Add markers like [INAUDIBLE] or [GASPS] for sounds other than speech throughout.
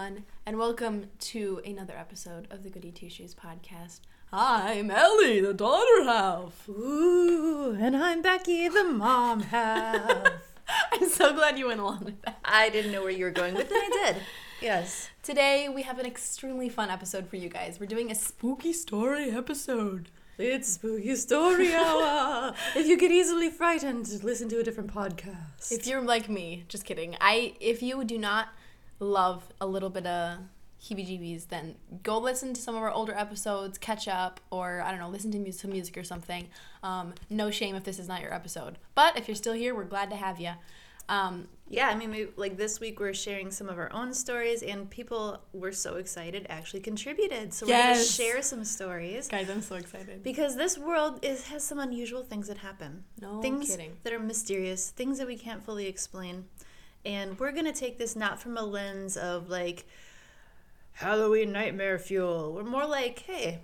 everyone, and welcome to another episode of the Goody Two Shoes podcast. I'm Ellie, the daughter half. Ooh, and I'm Becky, the mom [LAUGHS] half. [LAUGHS] I'm so glad you went along with that. I didn't know where you were going, but then I did. [LAUGHS] Yes. Today we have an extremely fun episode for you guys. We're doing a spooky story episode. It's spooky story hour. if you get easily frightened, listen to a different podcast. If you're like me, just kidding. I if you do not love a little bit of heebie-jeebies, then go listen to some of our older episodes, catch up, or I don't know, listen to mu- some music or something. Um, no shame if this is not your episode. But if you're still here, we're glad to have you. Um, yeah, I mean, we, like this week we're sharing some of our own stories, and people were so excited actually contributed. So we're Yes. to share some stories. guys, I'm so excited. Because this world is has some unusual things that happen. No things kidding. that are mysterious, things that we can't fully explain. And we're gonna take this not from a lens of like Halloween nightmare fuel. We're more like, hey,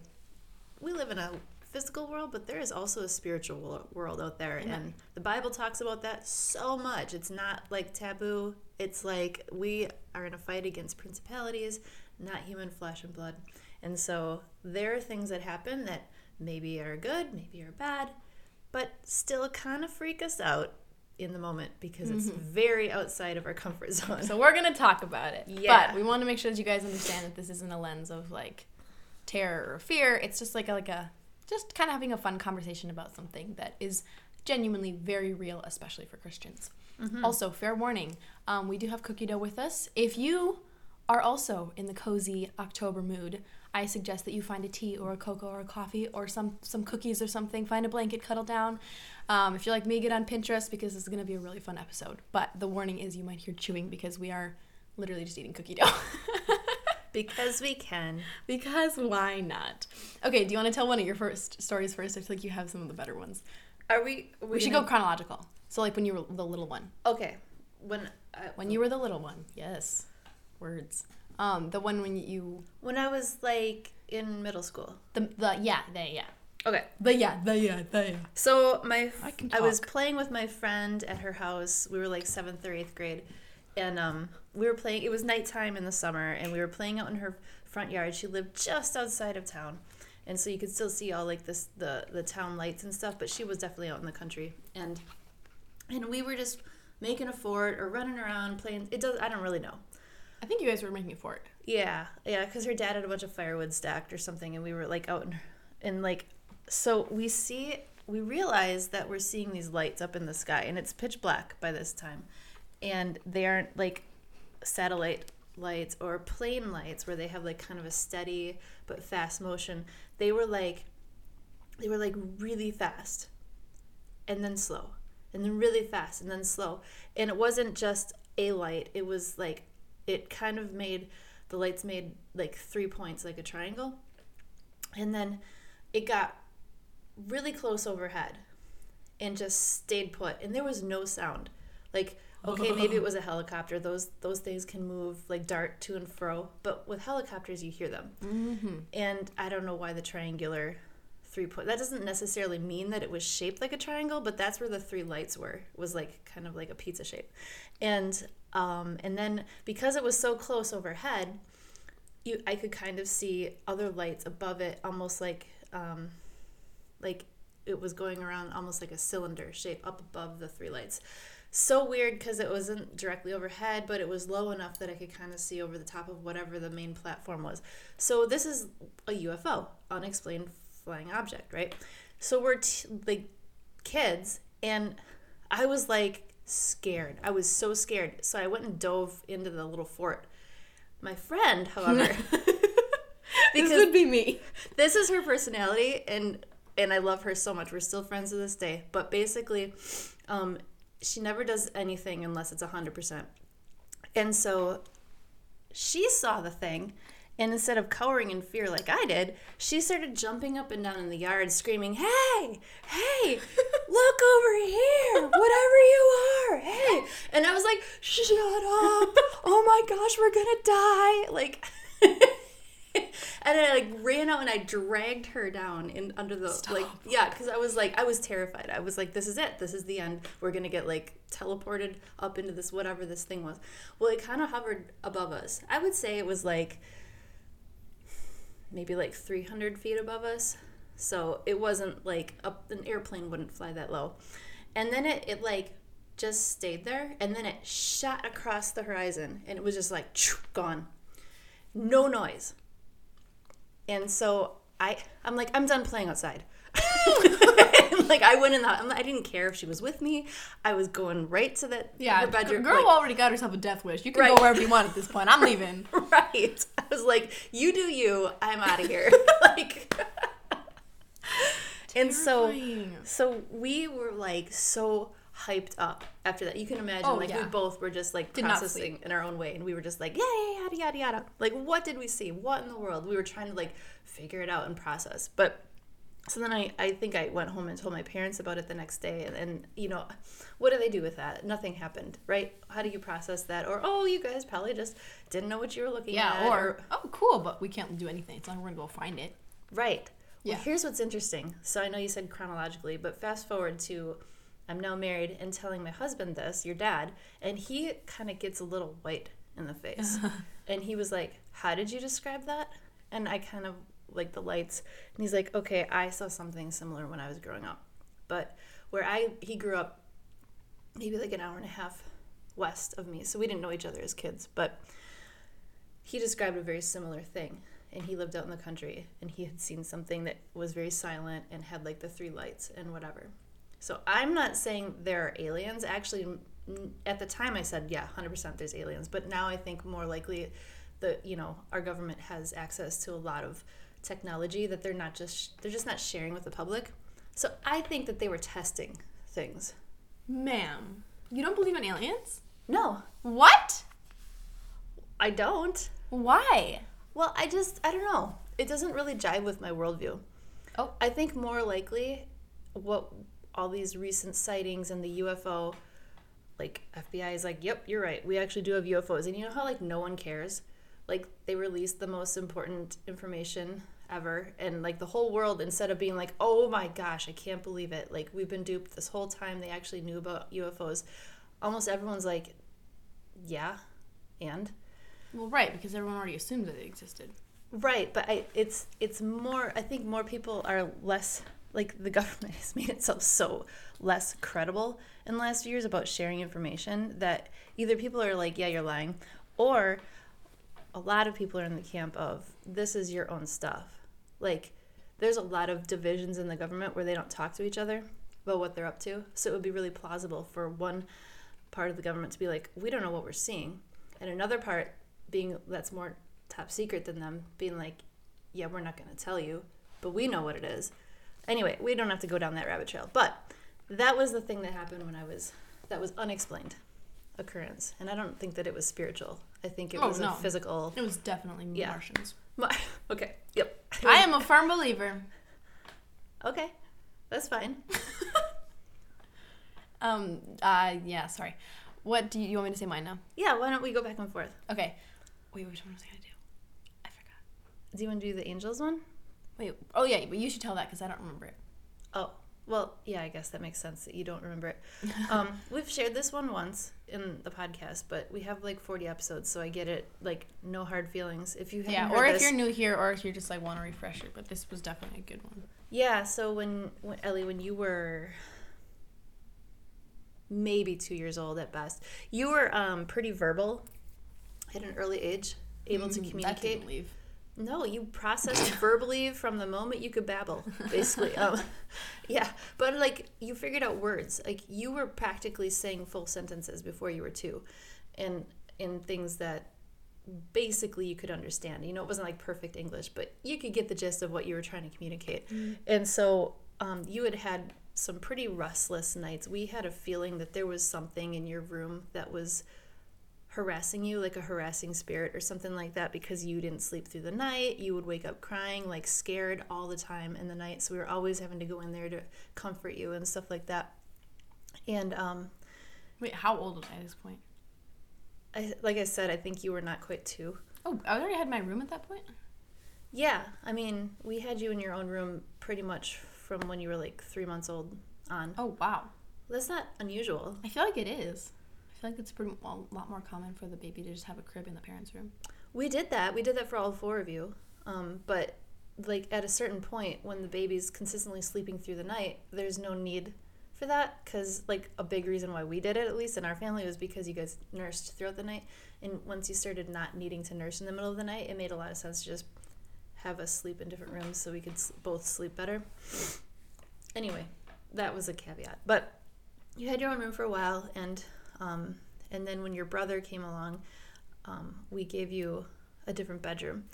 we live in a physical world, but there is also a spiritual world out there, and the Bible talks about that so much. It's not like taboo. It's like we are in a fight against principalities, not human flesh and blood. And so there are things that happen that maybe are good, maybe are bad, but still kind of freak us out in the moment because it's very outside of our comfort zone. So we're gonna talk about it. Yeah. But we want to make sure that you guys understand that this isn't a lens of like terror or fear. It's just like a, like a just kind of having a fun conversation about something that is genuinely very real, especially for Christians. Also, fair warning: um, we do have cookie dough with us. If you are also in the cozy October mood, I suggest that you find a tea or a cocoa or a coffee or some some cookies or something. Find a blanket, cuddle down. Um, if you're like me, get on Pinterest because this is going to be a really fun episode. But the warning is you might hear chewing because we are literally just eating cookie dough. [LAUGHS] because we can. because why not? Okay, do you want to tell one of your first stories first? I feel like you have some of the better ones. Are we? are We should go chronological. So like when you were the little one. Okay. When I, When you were the little one. Yes. Words. Um, the one when you when I was like in middle school. the the yeah, the yeah. Okay. The yeah, the yeah, the yeah. So my I can I was playing with my friend at her house. We were like seventh or eighth grade, and um, we were playing. It was nighttime in the summer, and we were playing out in her front yard. She lived just outside of town, and so you could still see all like this the the town lights and stuff. But she was definitely out in the country, and and we were just making a fort or running around playing. It does. I don't really know. I think you guys were making a fort. Yeah, yeah, because her dad had a bunch of firewood stacked or something, and we were like out and like, so we see, we realize that we're seeing these lights up in the sky, and it's pitch black by this time, and they aren't like satellite lights or plane lights where they have like kind of a steady but fast motion. They were like, they were like really fast, and then slow, and then really fast, and then slow, and it wasn't just a light. It was like it kind of made the lights made like three points like a triangle. And then it got really close overhead and just stayed put and there was no sound. Like okay maybe it [LAUGHS] was a helicopter. Those those things can move like dart to and fro but with helicopters you hear them. Mm-hmm. And i don't know why the triangular three point that doesn't necessarily mean that it was shaped like a triangle but that's where the three lights were. Was like kind of like a pizza shape. And um and then because it was so close overhead you i could kind of see other lights above it almost like um like it was going around almost like a cylinder shape up above the three lights. So weird because it wasn't directly overhead but it was low enough that i could kind of see over the top of whatever the main platform was. So this is a ufo unexplained flying object right? So we're t- like kids and i was like scared i was so scared so i went and dove into the little fort my friend [LAUGHS] however This [LAUGHS] would be me. this is her personality and and I love her so much. We're still friends to this day. But basically, um, she never does anything unless it's hundred percent. And so she saw the thing and instead of cowering in fear like I did, she started jumping up and down in the yard screaming, Hey, hey, [LAUGHS] look over here, whatever you are, hey. And I was like, Shut up. Oh my gosh, we're gonna die. Like [LAUGHS] and I like ran out and I dragged her down in under the like yeah, because I was like I was terrified. I was like, this is it. This is the end. We're gonna get like teleported up into this whatever this thing was. Well, it kind of hovered above us. I would say it was like maybe like 300 feet above us. So it wasn't like up an airplane wouldn't fly that low. And then it, it like just stayed there and then it shot across the horizon and it was just like gone. No noise. And so I I'm like I'm done playing outside. [LAUGHS] like I went in the I didn't care if she was with me. I was going right to that Yeah, her the bedroom. girl like- already got herself a death wish. You can Right. go wherever you want at this point. I'm leaving. [LAUGHS] right. I was like, you do you. I'm out of here. [LAUGHS] like And so so we were like so hyped up after that. You can imagine Oh, like we both were just like Did processing in our own way and we were just like, yeah, yeah, yada yada yada. Like what did we see? What in the world? We were trying to like figure it out and process. But so then I, I think I went home and told my parents about it the next day. And, and, you know, what do they do with that? Nothing happened, right? How do you process that? Or, oh, you guys probably just didn't know what you were looking Yeah, at. or oh, cool, but we can't do anything. It's not we're gonna go find it. Right. Well, here's what's interesting. So I know you said chronologically, but fast forward to I'm now married and telling my husband this, your dad, and he kind of gets a little white in the face. [LAUGHS] and he was like, How did you describe that? And I kind of like the lights. And he's like, Okay, I saw something similar when I was growing up. But where I, he grew up maybe like an hour and a half west of me. So we didn't know each other as kids. But he described a very similar thing and he lived out in the country and he had seen something that was very silent and had like the three lights and whatever so i'm not saying there are aliens actually at the time i said yeah 100% there's aliens but now i think more likely the you know our government has access to a lot of technology that they're not just they're just not sharing with the public so i think that they were testing things Ma'am, you don't believe in aliens? no What? i don't Why? Well, I just, I don't know. It doesn't really jive with my worldview. Oh. I think more likely what all these recent sightings and the UFO, like FBI is like, yep, you're right. We actually do have UFOs. And you know how, like, no one cares? Like, they released the most important information ever. And, like, the whole world, instead of being like, oh my gosh, I can't believe it. Like, we've been duped this whole time. They actually knew about UFOs. Almost everyone's like, yeah, and? Well, right, because everyone already assumed that they existed. Right, but I it's it's more I think more people are less like the [LAUGHS] government has made itself so less credible in the last few years about sharing information that either people are like, yeah, you're lying, or a lot of people are in the camp of this is your own stuff. Like there's a lot of divisions in the government where they don't talk to each other about what they're up to. So it would be really plausible for one part of the government to be like, we don't know what we're seeing. And another part being that's more top secret than them being like, yeah, we're not going to tell you, but we know what it is. Anyway, we don't have to go down that rabbit trail. But that was the thing that happened when I was, that was unexplained occurrence. And I don't think that it was spiritual. I think it Oh, was no. a physical. It was definitely Yeah. Martians. [LAUGHS] Okay, yep. I am a firm believer. Okay, that's fine. [LAUGHS] Um. Uh. Yeah. Sorry. What do you, you want me to say mine now? Yeah, why don't we go back and forth? Okay. Wait. Which one was I gonna do? I forgot. Do you want to do the angels one? Wait. Oh yeah. But you should tell that because I don't remember it. Oh, well, yeah, I guess that makes sense that you don't remember it. Um, [LAUGHS] we've shared this one once in the podcast, but we have like 40 episodes, so I get it. Like, no hard feelings. If you haven't Yeah. Or if this- you're new here, or if you're just like want to refresh it. But this was definitely a good one. Yeah, so when, when Ellie, when you were maybe two years old at best, you were um, pretty verbal at an early age, able to Mm, That communicate. didn't leave. No, you processed verbally from the moment you could babble, basically. [LAUGHS] um, yeah, but like you figured out words. Like you were practically saying full sentences before you were two, and in things that basically you could understand. You know, it wasn't like perfect English, but you could get the gist of what you were trying to communicate. And so um, you had had some pretty restless nights. We had a feeling that there was something in your room that was harassing you, like a harassing spirit or something like that, because you didn't sleep through the night. You would wake up crying, like scared all the time in the night. So we were always having to go in there to comfort you and stuff like that. And um, Wait. How old was I at this point? I, like I said, I think you were not quite two. Oh, I already had my room at that point. Yeah, I mean, we had you in your own room pretty much from when you were like three months old on. Oh wow. That's not unusual. I feel like it is. I feel like it's pretty a lot more common for the baby to just have a crib in the parents' room. We did that. We did that for all four of you. Um, but like at a certain point, when the baby's consistently sleeping through the night, there's no need for that because like a big reason why we did it, at least in our family, was because you guys nursed throughout the night. And once you started not needing to nurse in the middle of the night, it made a lot of sense to just have us sleep in different rooms so we could both sleep better. Anyway, that was a caveat. But you had your own room for a while, and um, and then when your brother came along, um, we gave you a different bedroom,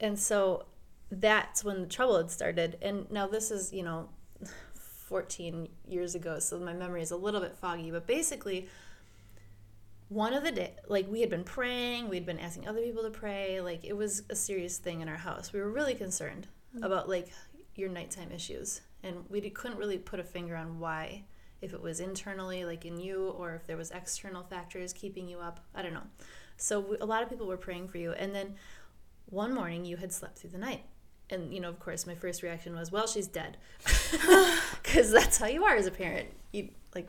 and so that's when the trouble had started. And now this is you know, 14 years ago, so my memory is a little bit foggy. But basically, one of the day, like we had been praying, we'd been asking other people to pray. Like it was a serious thing in our house. We were really concerned about like your nighttime issues, and we couldn't really put a finger on why. If it was internally, like in you, or if there was external factors keeping you up, I don't know. So a lot of people were praying for you, and then one morning you had slept through the night, and you know, of course, my first reaction was, "Well, she's dead," [LAUGHS] because that's how you are as a parent. You like,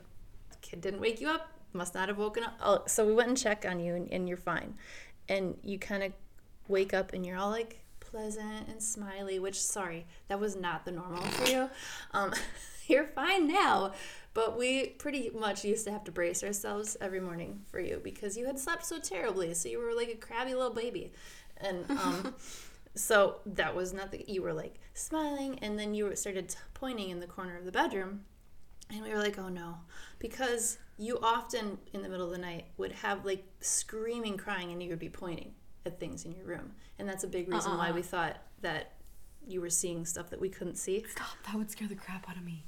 kid didn't wake you up, must not have woken up. Oh, so we went and checked on you, and, and you're fine, and you kind of wake up, and you're all like pleasant and smiley. Which, sorry, that was not the normal for you. Um, [LAUGHS] you're fine now, but we pretty much used to have to brace ourselves every morning for you because you had slept so terribly. So you were like a crabby little baby, and [LAUGHS] um, so that was not the you were like smiling, and then you started t- pointing in the corner of the bedroom, and we were like, oh no, because you often in the middle of the night would have like screaming, crying, and you would be pointing at things in your room, and that's a big reason why Uh-uh. we thought that you were seeing stuff that we couldn't see. Stop! That would scare the crap out of me.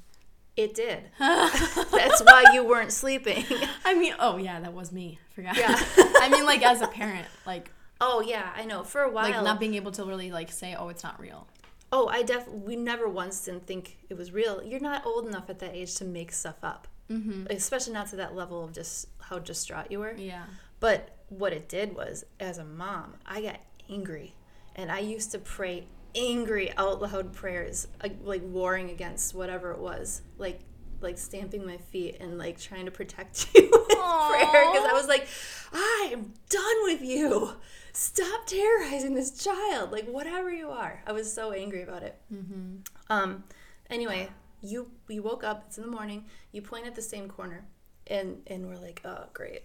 It did. [LAUGHS] That's why you weren't sleeping. [LAUGHS] I mean, oh yeah, that was me. Forgot. Yeah. [LAUGHS] I mean, like as a parent, like oh yeah, I know. For a while, like not being able to really like say, oh, it's not real. oh, I def we never once didn't think it was real. You're not old enough at that age to make stuff up, Mm-hmm. especially not to that level of just how distraught you were. Yeah. But what it did was, as a mom, I got angry, and I used to pray angry out loud prayers, like, warring against whatever it was, like like stamping my feet and like trying to protect [LAUGHS] you with prayer because I was like, I am done with you. Stop terrorizing this child. Like whatever you are, I was so angry about it. Mm-hmm. Um, anyway, you you woke up. It's in the morning. You point at the same corner, and and we're like, oh great.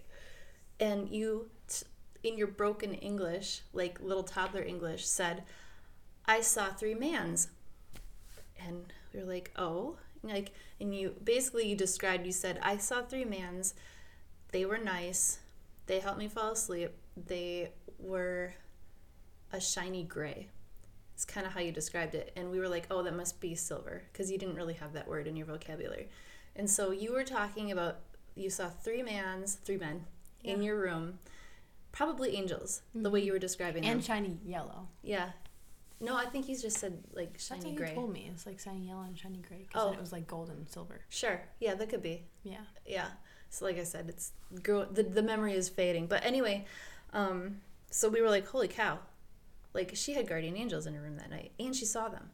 And you, in your broken English, like little toddler English, said, "I saw three mans." And we were like, oh, like, and you basically you described. You said, "I saw three mans. They were nice. They helped me fall asleep. They were a shiny gray." It's kind of how you described it. And we were like, oh, that must be silver, because you didn't really have that word in your vocabulary. And so you were talking about you saw three mans, three men in your room, probably angels, the way you were describing it. And them. shiny yellow. Yeah. No, I think you just said like That's shiny what gray. told me. It's like shiny yellow and shiny gray. Because Oh. it was like gold and silver. Sure. Yeah, that could be. Yeah. Yeah. So like I said, it's grow the, the memory is fading. But anyway, um, so we were like, holy cow. Like she had guardian angels in her room that night and she saw them.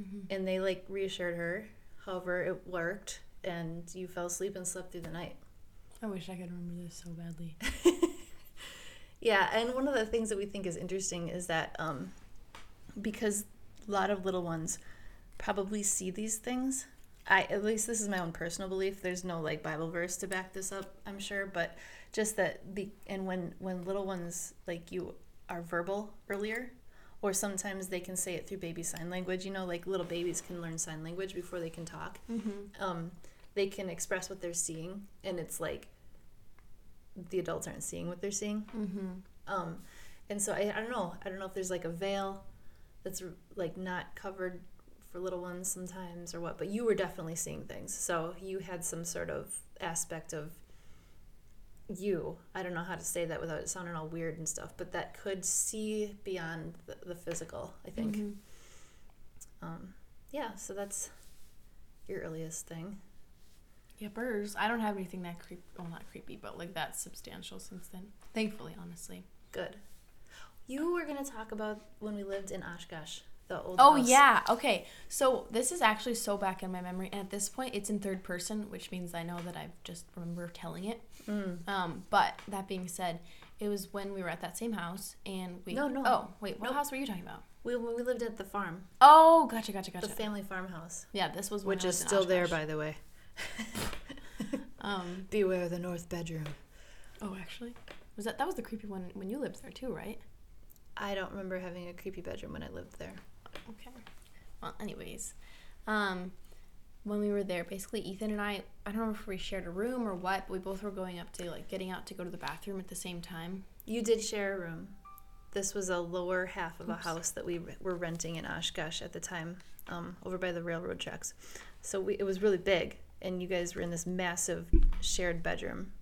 Mm-hmm. And they like reassured her. However, it worked and you fell asleep and slept through the night. I wish I could remember this so badly. [LAUGHS] Yeah, and one of the things that we think is interesting is that um, because a lot of little ones probably see these things. I at least this is my own personal belief. There's no like Bible verse to back this up, I'm sure, but just that be and when when little ones like you are verbal earlier or sometimes they can say it through baby sign language, you know, like little babies can learn sign language before they can talk. Mm-hmm. Um, they can express what they're seeing and it's like the adults aren't seeing what they're seeing. Mm-hmm. Um, and so I, I don't know. I don't know if there's like a veil that's like not covered for little ones sometimes or what. But you were definitely seeing things. So you had some sort of aspect of you. I don't know how to say that without it sounding all weird and stuff. But that could see beyond the, the physical. I think. Mm-hmm. Um, yeah. So that's your earliest thing. Yeah, burrs. I don't have anything that creep. Well, not creepy, but like that substantial since then. Thankfully, honestly. Good. You were gonna talk about when we lived in Oshkosh, the old. Oh house. yeah. Okay. So this is actually so back in my memory, and at this point, it's in third person, which means I know that I just remember telling it. Mm. Um, but that being said, it was when we were at that same house, and we. No, no. Oh wait, what Nope. house were you talking about? We when we lived at the farm, Oh, gotcha, gotcha, gotcha. the family farmhouse, yeah, this was when which is still there, by the way. [LAUGHS] Um. Beware the north bedroom. Oh, actually, was that that was the creepy one when you lived there too, right? I don't remember having a creepy bedroom when I lived there. Okay. Well, anyways, um, when we were there, basically Ethan and I, I don't remember if we shared a room or what, but we both were going up to like getting out to go to the bathroom at the same time. You did share a room. This was a lower half of a house that we were renting in Oshkosh at the time, um, over by the railroad tracks. So we, it was really big, and you guys were in this massive shared bedroom.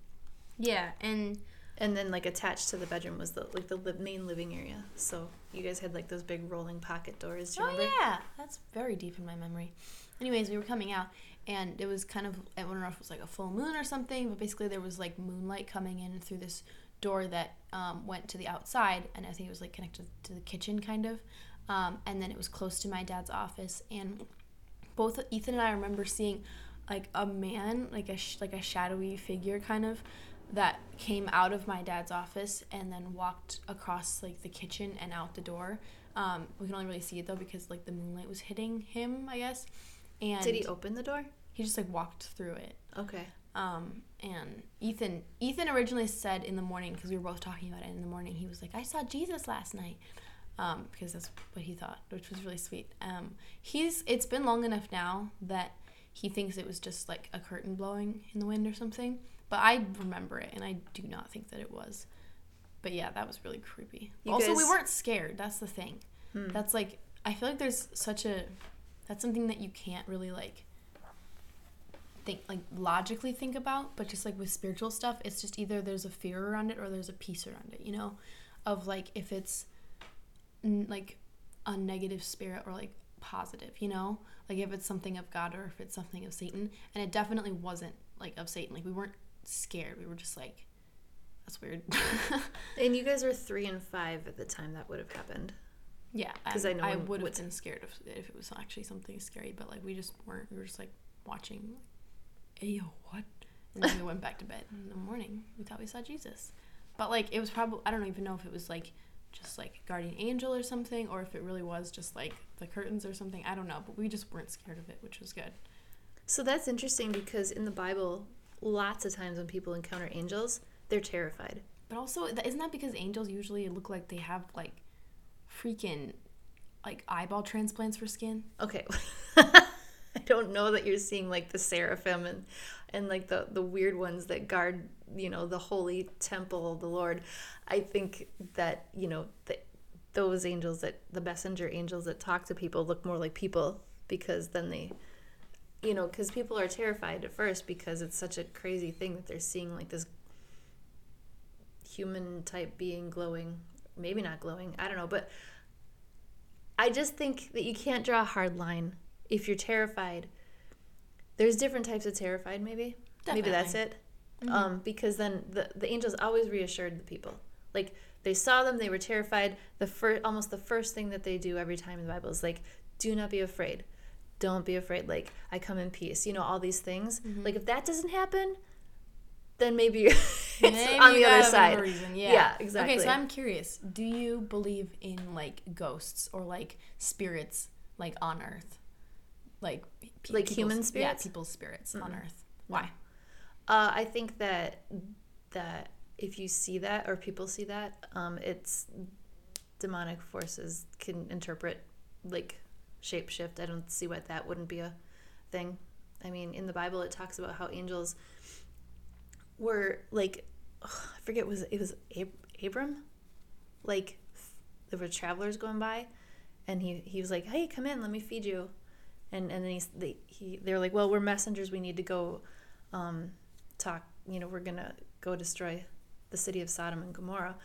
Yeah, and And then, like attached to the bedroom was the like the li- main living area. So you guys had like those big rolling pocket doors. Oh remember? yeah, that's very deep in my memory. Anyways, we were coming out, and it was kind of I don't know if it was like a full moon or something, but basically there was like moonlight coming in through this door that um, went to the outside, and I think it was like connected to the kitchen kind of, um, and then it was close to my dad's office, and both Ethan and I remember seeing like a man, like a sh- like a shadowy figure kind of that came out of my dad's office and then walked across like the kitchen and out the door. Um, we can only really see it though because like the moonlight was hitting him, I guess. And Did he open the door? he just like walked through it. Okay. Um, and Ethan Ethan originally said in the morning because we were both talking about it in the morning. He was like, "I saw Jesus last night," um, because that's what he thought, which was really sweet. Um, he's it's been long enough now that he thinks it was just like a curtain blowing in the wind or something. But I remember it, and I do not think that it was. But yeah, that was really creepy. You also, we weren't scared. That's the thing. Hmm. That's like I feel like there's such a that's something that you can't really like think like logically think about, but just like with spiritual stuff, it's just either there's a fear around it or there's a peace around it, you know? Of like if it's n- like a negative spirit or like positive, you know? Like if it's something of God or if it's something of Satan. And it definitely wasn't like of Satan. Like we weren't scared. We were just like that's weird. [LAUGHS] And you guys were three and five at the time that would have happened. Yeah, 'Cause I, I know I would have been scared it if it was actually something scary, but like we just weren't. We were just like watching. Hey, yo, what? And then we [LAUGHS] went back to bed in the morning. We thought we saw Jesus, but like it was probably I don't even know if it was like just like guardian angel or something, or if it really was just like the curtains or something. I don't know, but we just weren't scared of it, which was good. So that's interesting because in the Bible, lots of times when people encounter angels, they're terrified. But also, isn't that because angels usually look like they have like freaking like eyeball transplants for skin? Okay. [LAUGHS] Don't know that you're seeing like the seraphim and and like the the weird ones that guard, you know, the holy temple of the Lord. I think that, you know, the, those angels that the messenger angels that talk to people look more like people because then they you know, cuz people are terrified at first because it's such a crazy thing that they're seeing like this human type being glowing, maybe not glowing, I don't know, but I just think that you can't draw a hard line if you're terrified. There's different types of terrified, maybe. Maybe that's it. Um, because then the the angels always reassured the people. Like they saw them, they were terrified. The first, almost the first thing that they do every time in the Bible is like, "Do not be afraid. Don't be afraid. Like I come in peace." You know all these things. Like if that doesn't happen, then maybe [LAUGHS] it's Maybe on the other side. reason, Yeah. Yeah, exactly. Okay, so I'm curious. Do you believe in like ghosts or like spirits like on Earth? Like pe- Like human spirits? Yeah, people's spirits on Earth. Why? Uh, I think that that if you see that or people see that, um, it's demonic forces can interpret like shapeshift. I don't see why that wouldn't be a thing. I mean, in the Bible, it talks about how angels were like, I forget was it was Ab- Abram, like there were travelers going by, and he he was like, "Hey, come in, let me feed you," and and then he's they he they were like, "Well, we're messengers. We need to go." Um, talk you know we're gonna go destroy the city of sodom and gomorrah.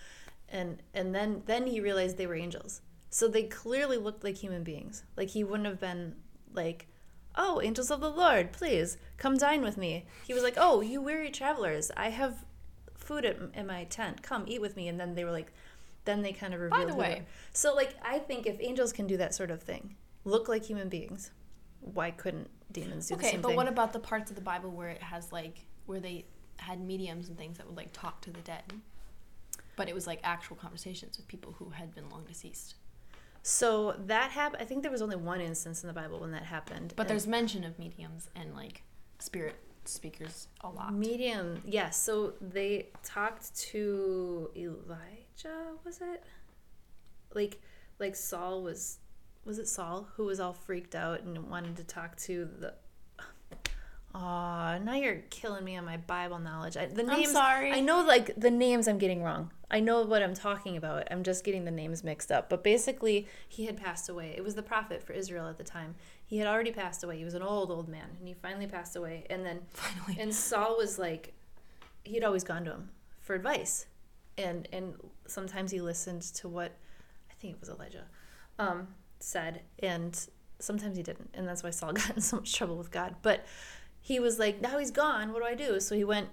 And and then then he realized they were angels. So they clearly looked like human beings. Like he wouldn't have been like oh angels of the lord please come dine with me. He was like oh you weary travelers. I have food at, in my tent. Come eat with me. And then they were like then they kind of revealed By the way, so like I think if angels can do that sort of thing, look like human beings, why couldn't demons do the okay, same but thing? what about the parts of the Bible where it has like where they had mediums and things that would like talk to the dead? But it was like actual conversations with people who had been long deceased. so that happened. I think there was only one instance in the Bible when that happened. But and- there's mention of mediums and like spirit speakers a lot. Medium, yes. So they talked to Elijah, was it? Like, like Saul was, was it Saul who was all freaked out and wanted to talk to the. Aw, now you're killing me on my Bible knowledge. I, the I'm names, sorry. I know, like the names, I'm getting wrong. I know what I'm talking about. I'm just getting the names mixed up. But basically, he had passed away. It was the prophet for Israel at the time. He had already passed away. He was an old, old man, and he finally passed away. And then Finally. and Saul was like, he'd always gone to him for advice, and and sometimes he listened to what I think it was Elijah um, said, and sometimes he didn't, and that's why Saul [LAUGHS] got in so much trouble with God. But he was like, now he's gone. What do I do? So he went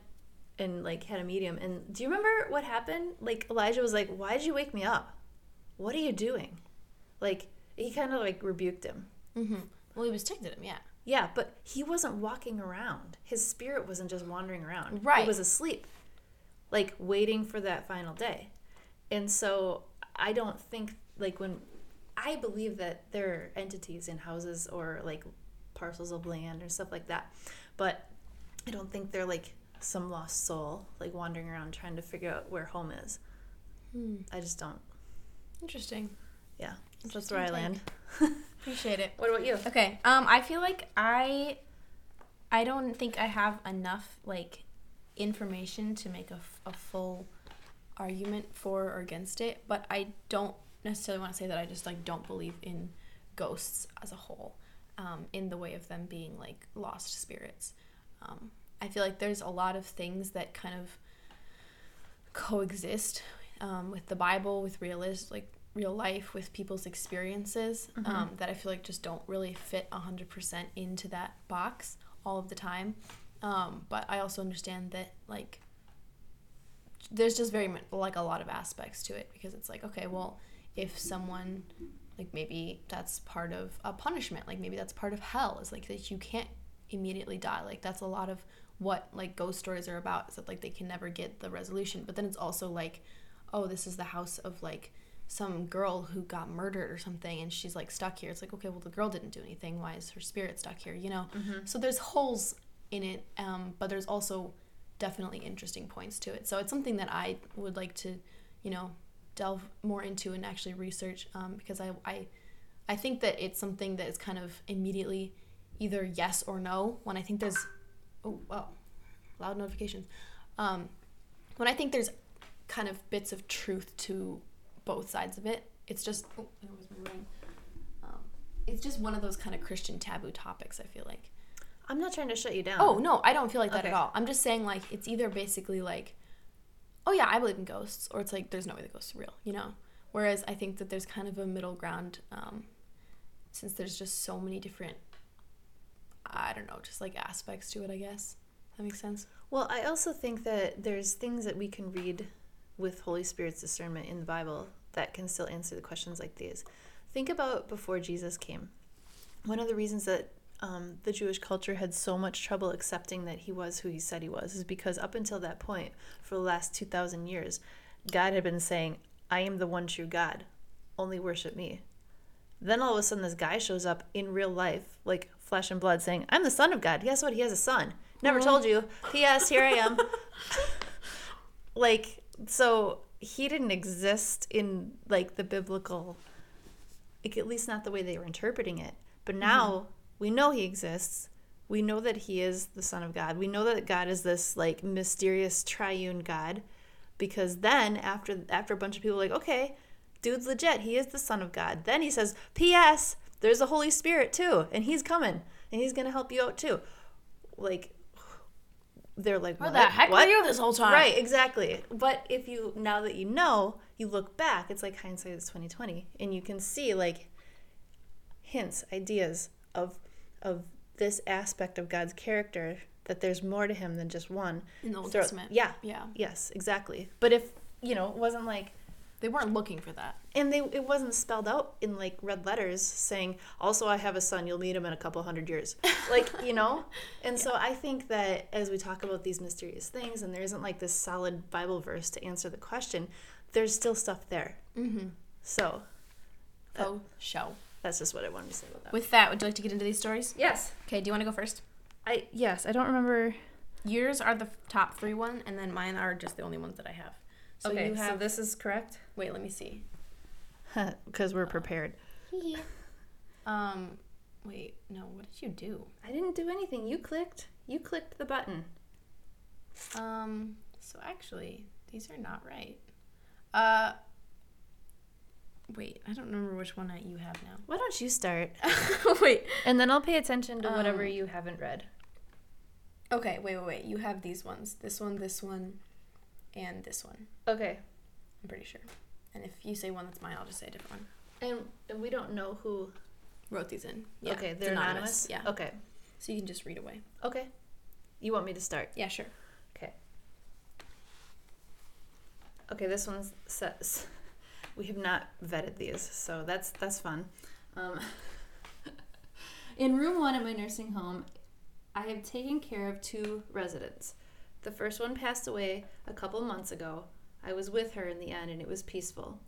and like had a medium. And do you remember what happened? Like Elijah was like, why did you wake me up? What are you doing? Like he kind of like rebuked him. Mm-hmm. Well, he was ticked at him, yeah. Yeah, but he wasn't walking around. His spirit wasn't just wandering around. Right. He was asleep, like waiting for that final day. And so I don't think, like, when I believe that there are entities in houses or like parcels of land or stuff like that, but I don't think they're like some lost soul, like wandering around trying to figure out where home is. Hmm. I just don't. Interesting. Yeah. That's Interesting where I land. [LAUGHS] [LAUGHS] Appreciate it. What about you? Okay. Um, I feel like I, I don't think I have enough like information to make a, f- a full argument for or against it, but I don't necessarily want to say that I just like don't believe in ghosts as a whole, um, in the way of them being like lost spirits. Um, I feel like there's a lot of things that kind of coexist um, with the Bible, with realist like real life, with people's experiences um, that I feel like just don't really fit hundred percent into that box all of the time. Um, but I also understand that like there's just very much like a lot of aspects to it because it's like okay, well, if someone like maybe that's part of a punishment, like maybe that's part of hell is like that you can't immediately die. Like that's a lot of what like ghost stories are about is that like they can never get the resolution. But then it's also like, oh, this is the house of like some girl who got murdered or something and she's like stuck here. It's like, okay, well the girl didn't do anything. Why is her spirit stuck here? You know? So there's holes in it, um, but there's also definitely interesting points to it. So it's something that I would like to, you know, delve more into and actually research um, because I, I I think that it's something that is kind of immediately either yes or no when I think there's oh wow loud notifications um, when I think there's kind of bits of truth to both sides of it it's just oh there was my ring um, it's just one of those kind of Christian taboo topics I feel like I'm not trying to shut you down. Oh no, I don't feel like that Okay. at all. I'm just saying like it's either basically like, oh yeah, I believe in ghosts, or it's like there's no way the ghosts are real, you know. Whereas I think that there's kind of a middle ground, um, since there's just so many different, I don't know, just like aspects to it. I guess that makes sense. Well, I also think that there's things that we can read with Holy Spirit's discernment in the Bible that can still answer the questions like these. Think about before Jesus came. One of the reasons that um, the Jewish culture had so much trouble accepting that he was who he said he was is because up until that point, for the last 2,000 years, God had been saying, I am the one true God, only worship me. Then all of a sudden, this guy shows up in real life, like flesh and blood, saying, I'm the son of God. Guess what? He has a son. Never told you. P.S. Here I am. [LAUGHS] like, so he didn't exist in like the biblical, like, at least not the way they were interpreting it. But now we know he exists. We know that he is the son of God. We know that God is this like mysterious triune God because then after after a bunch of people are like, okay, dude's legit. He is the son of God. Then he says, P.S. There's a Holy Spirit too, and he's coming, and he's gonna help you out too. Like, they're like, Where what? the heck What? were you this whole time? Right, exactly. But if you now that you know, you look back, it's like hindsight is twenty twenty, and you can see like hints, ideas of of this aspect of God's character that there's more to him than just one. In the Old Testament. Yeah. Yeah. Yes, exactly. But if you know, it wasn't like They weren't looking for that. and they it wasn't spelled out in like red letters saying also i have a son you'll meet him in a couple hundred years [LAUGHS] like you know and so i think that as we talk about these mysterious things and there isn't like this solid bible verse to answer the question there's still stuff there Mm-hmm. so That- Oh, show. That's just what i wanted to say about that With that, would you like to get into these stories? yes Okay, do you want to go first? i yes i don't remember Yours are the top three one, and then mine are just the only ones that I have. So okay you have. so this is correct wait, let me see. [LAUGHS] because we're prepared [LAUGHS] Um, wait, no. What did you do? i didn't do anything you clicked you clicked the button Um, so actually, these are not right. Uh, wait, I don't remember which one you have now. why don't you start [LAUGHS] wait. and then i'll pay attention to whatever Um, you haven't read Okay, wait, wait, wait. You have these ones. This one, this one, and this one. okay I'm pretty sure. And if you say one that's mine, I'll just say a different one. And, and we don't know who. Wrote these in. Yeah. okay, they're anonymous. Yeah. Okay. So you can just read away. Okay. You want me to start? Yeah, sure. Okay. Okay, this one says we have not vetted these, so that's that's fun. Um, [LAUGHS] in room one at my nursing home, I have taken care of two residents. The first one passed away a couple months ago. I was with her in the end, and it was peaceful.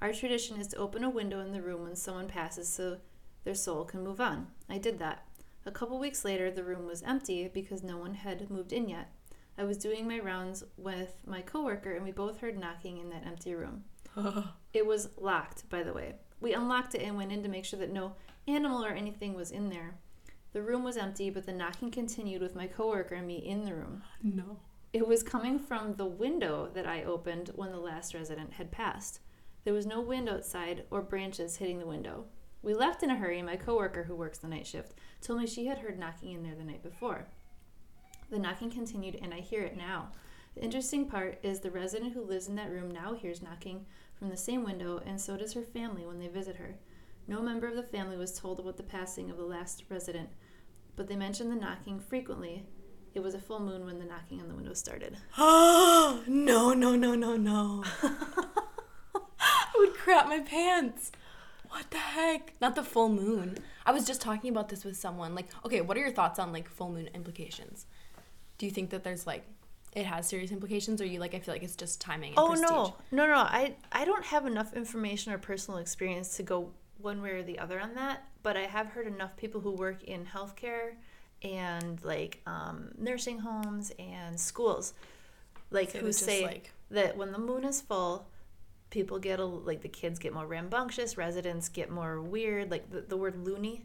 Our tradition is to open a window in the room when someone passes so their soul can move on. I did that. A couple weeks later, the room was empty because no one had moved in yet. I was doing my rounds with my coworker, and we both heard knocking in that empty room. [LAUGHS] It was locked, by the way. We unlocked it and went in to make sure that no animal or anything was in there. The room was empty, but the knocking continued with my coworker and me in the room. no. It was coming from the window that I opened when the last resident had passed. There was no wind outside or branches hitting the window. We left in a hurry, and my coworker, who works the night shift, told me she had heard knocking in there the night before. The knocking continued, and I hear it now. The interesting part is the resident who lives in that room now hears knocking from the same window, and so does her family when they visit her. No member of the family was told about the passing of the last resident, but they mentioned the knocking frequently. It was a full moon when the knocking on the window started. Oh, [GASPS] no, no, no, no, no. [LAUGHS] I would crap my pants. What the heck? Not the full moon. I was just talking about this with someone. Like, okay, what are your thoughts on like full moon implications? Do you think that there's like it has serious implications, or you like I feel like it's just timing? Oh prestige? no, no, no! I I don't have enough information or personal experience to go one way or the other on that. But I have heard enough people who work in healthcare and like um, nursing homes and schools, like So who say like- that when the moon is full, people get a like the kids get more rambunctious, residents get more weird. Like the, the word loony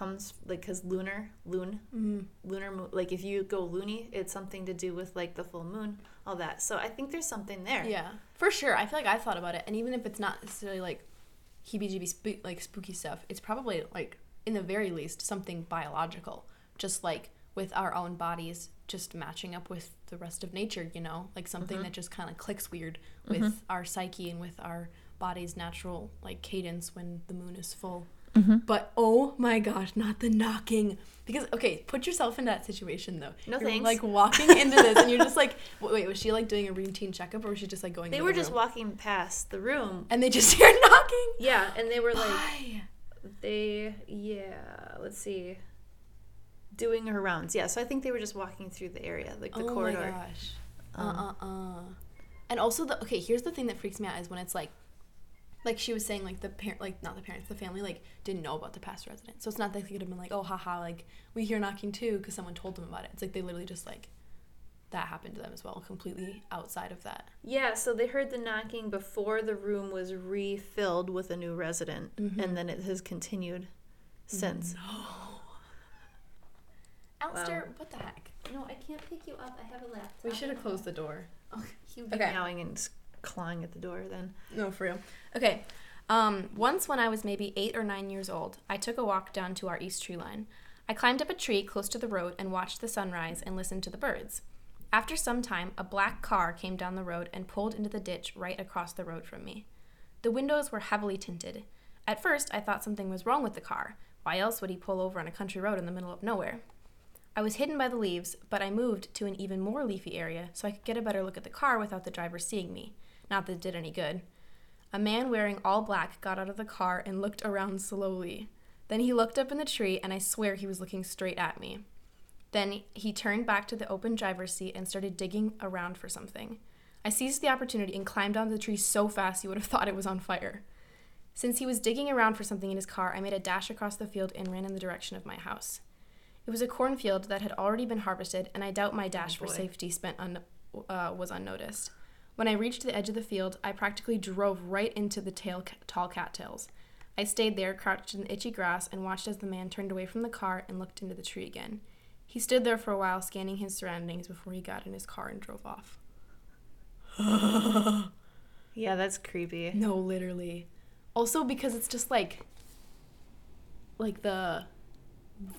comes like because lunar loon Mhm. lunar moon like if you go loony it's something to do with like the full moon all that so i think there's something there Yeah, for sure. I feel like I thought about it, and even if it's not necessarily like heebie-jeebie spook, like spooky stuff, it's probably like in the very least something biological, just like with our own bodies just matching up with the rest of nature. You know, like something that just kind of clicks weird with our psyche and with our body's natural like cadence when the moon is full. But oh my gosh, not the knocking. Because okay, put yourself in that situation though. No You're, thanks. Like walking into this, and you're just like, [LAUGHS] wait, wait, was she like doing a routine checkup, or was she just like going? They were the just room? walking past the room. and they just [LAUGHS] hear knocking. Yeah, and they were like, they, yeah, let's see, doing her rounds. Yeah, so I think they were just walking through the area, like the oh corridor. my gosh. Uh Um, uh uh. And also the okay. Here's the thing that freaks me out is when it's like, like she was saying, like the parent, like not the parents, the family, like didn't know about the past resident. So it's not that they could have been like, oh haha, like we hear knocking too because someone told them about it. It's like they literally just like that happened to them as well, completely outside of that. Yeah, so they heard the knocking before the room was refilled with a new resident, Mhm. and then it has continued since. [GASPS] Alistair, Wow. what the heck? No, I can't pick you up. I have a laptop. We should have closed the door. Oh, he would be Okay. meowing and s- clawing at the door then. No, for real. Okay. Um, once when I was maybe eight or nine years old, I took a walk down to our east tree line. I climbed up a tree close to the road and watched the sunrise and listened to the birds. After some time, a black car came down the road and pulled into the ditch right across the road from me. The windows were heavily tinted. At first, I thought something was wrong with the car. Why else would he pull over on a country road in the middle of nowhere? I was hidden by the leaves, but I moved to an even more leafy area so I could get a better look at the car without the driver seeing me. Not that it did any good. A man wearing all black got out of the car and looked around slowly. Then he looked up in the tree, and I swear he was looking straight at me. Then he turned back to the open driver's seat and started digging around for something. I seized the opportunity and climbed onto the tree so fast you would have thought it was on fire. Since he was digging around for something in his car, I made a dash across the field and ran in the direction of my house. It was a cornfield that had already been harvested, and I doubt my dash for safety spent un- uh, was unnoticed. When I reached the edge of the field, I practically drove right into the tail tall cattails. I stayed there, crouched in the itchy grass, and watched as the man turned away from the car and looked into the tree again. He stood there for a while, scanning his surroundings before he got in his car and drove off. [LAUGHS] Yeah, that's creepy. No, literally. Also because it's just like like the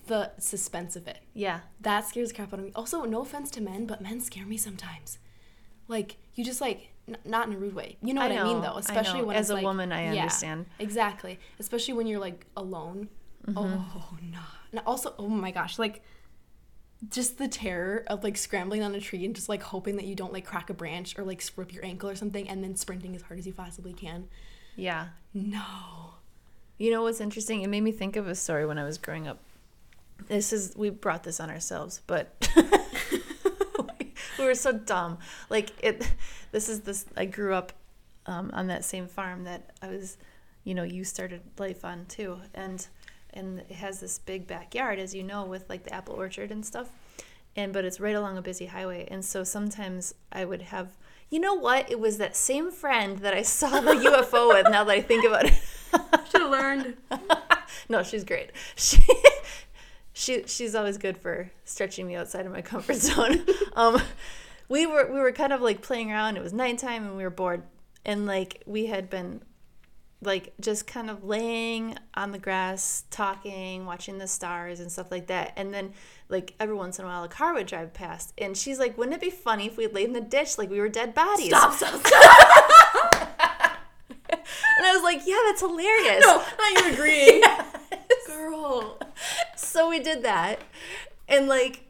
the suspense of it. Yeah. That scares the crap out of me. Also, no offense to men, but men scare me sometimes. Like you just like n- not in a rude way. You know I what I, mean know, though, I especially know. when As a like- woman, I Yeah, understand. Exactly. Especially when you're like alone. Mm-hmm. Oh no. And also, oh my gosh, like just the terror of like scrambling on a tree and just like hoping that you don't like crack a branch or like rip your ankle or something and then sprinting as hard as you possibly can. Yeah. No. You know what's interesting? It made me think of a story when I was growing up. This is we brought this on ourselves, but [LAUGHS] we were so dumb. Like it. [LAUGHS] This is this. I grew up um, on that same farm that I was, you know, you started life on too, and and it has this big backyard, as you know, with like the apple orchard and stuff. And but it's right along a busy highway, and so sometimes I would have. You know what? It was that same friend that I saw the [LAUGHS] UFO with. Now that I think about it. Should have learned. [LAUGHS] no, she's great. She, she she's always good for stretching me outside of my [LAUGHS] comfort zone. [LAUGHS] um, we were we were kind of like playing around. It was nighttime and we were bored, and like we had been like just kind of laying on the grass, talking, watching the stars and stuff like that. And then like every once in a while, a car would drive past, and she's like, "Wouldn't it be funny if we laid in the ditch like we were dead bodies?" Stop, stop, stop. [LAUGHS] And I was like, "Yeah, that's hilarious." no, not you agreeing. Girl. so we did that and like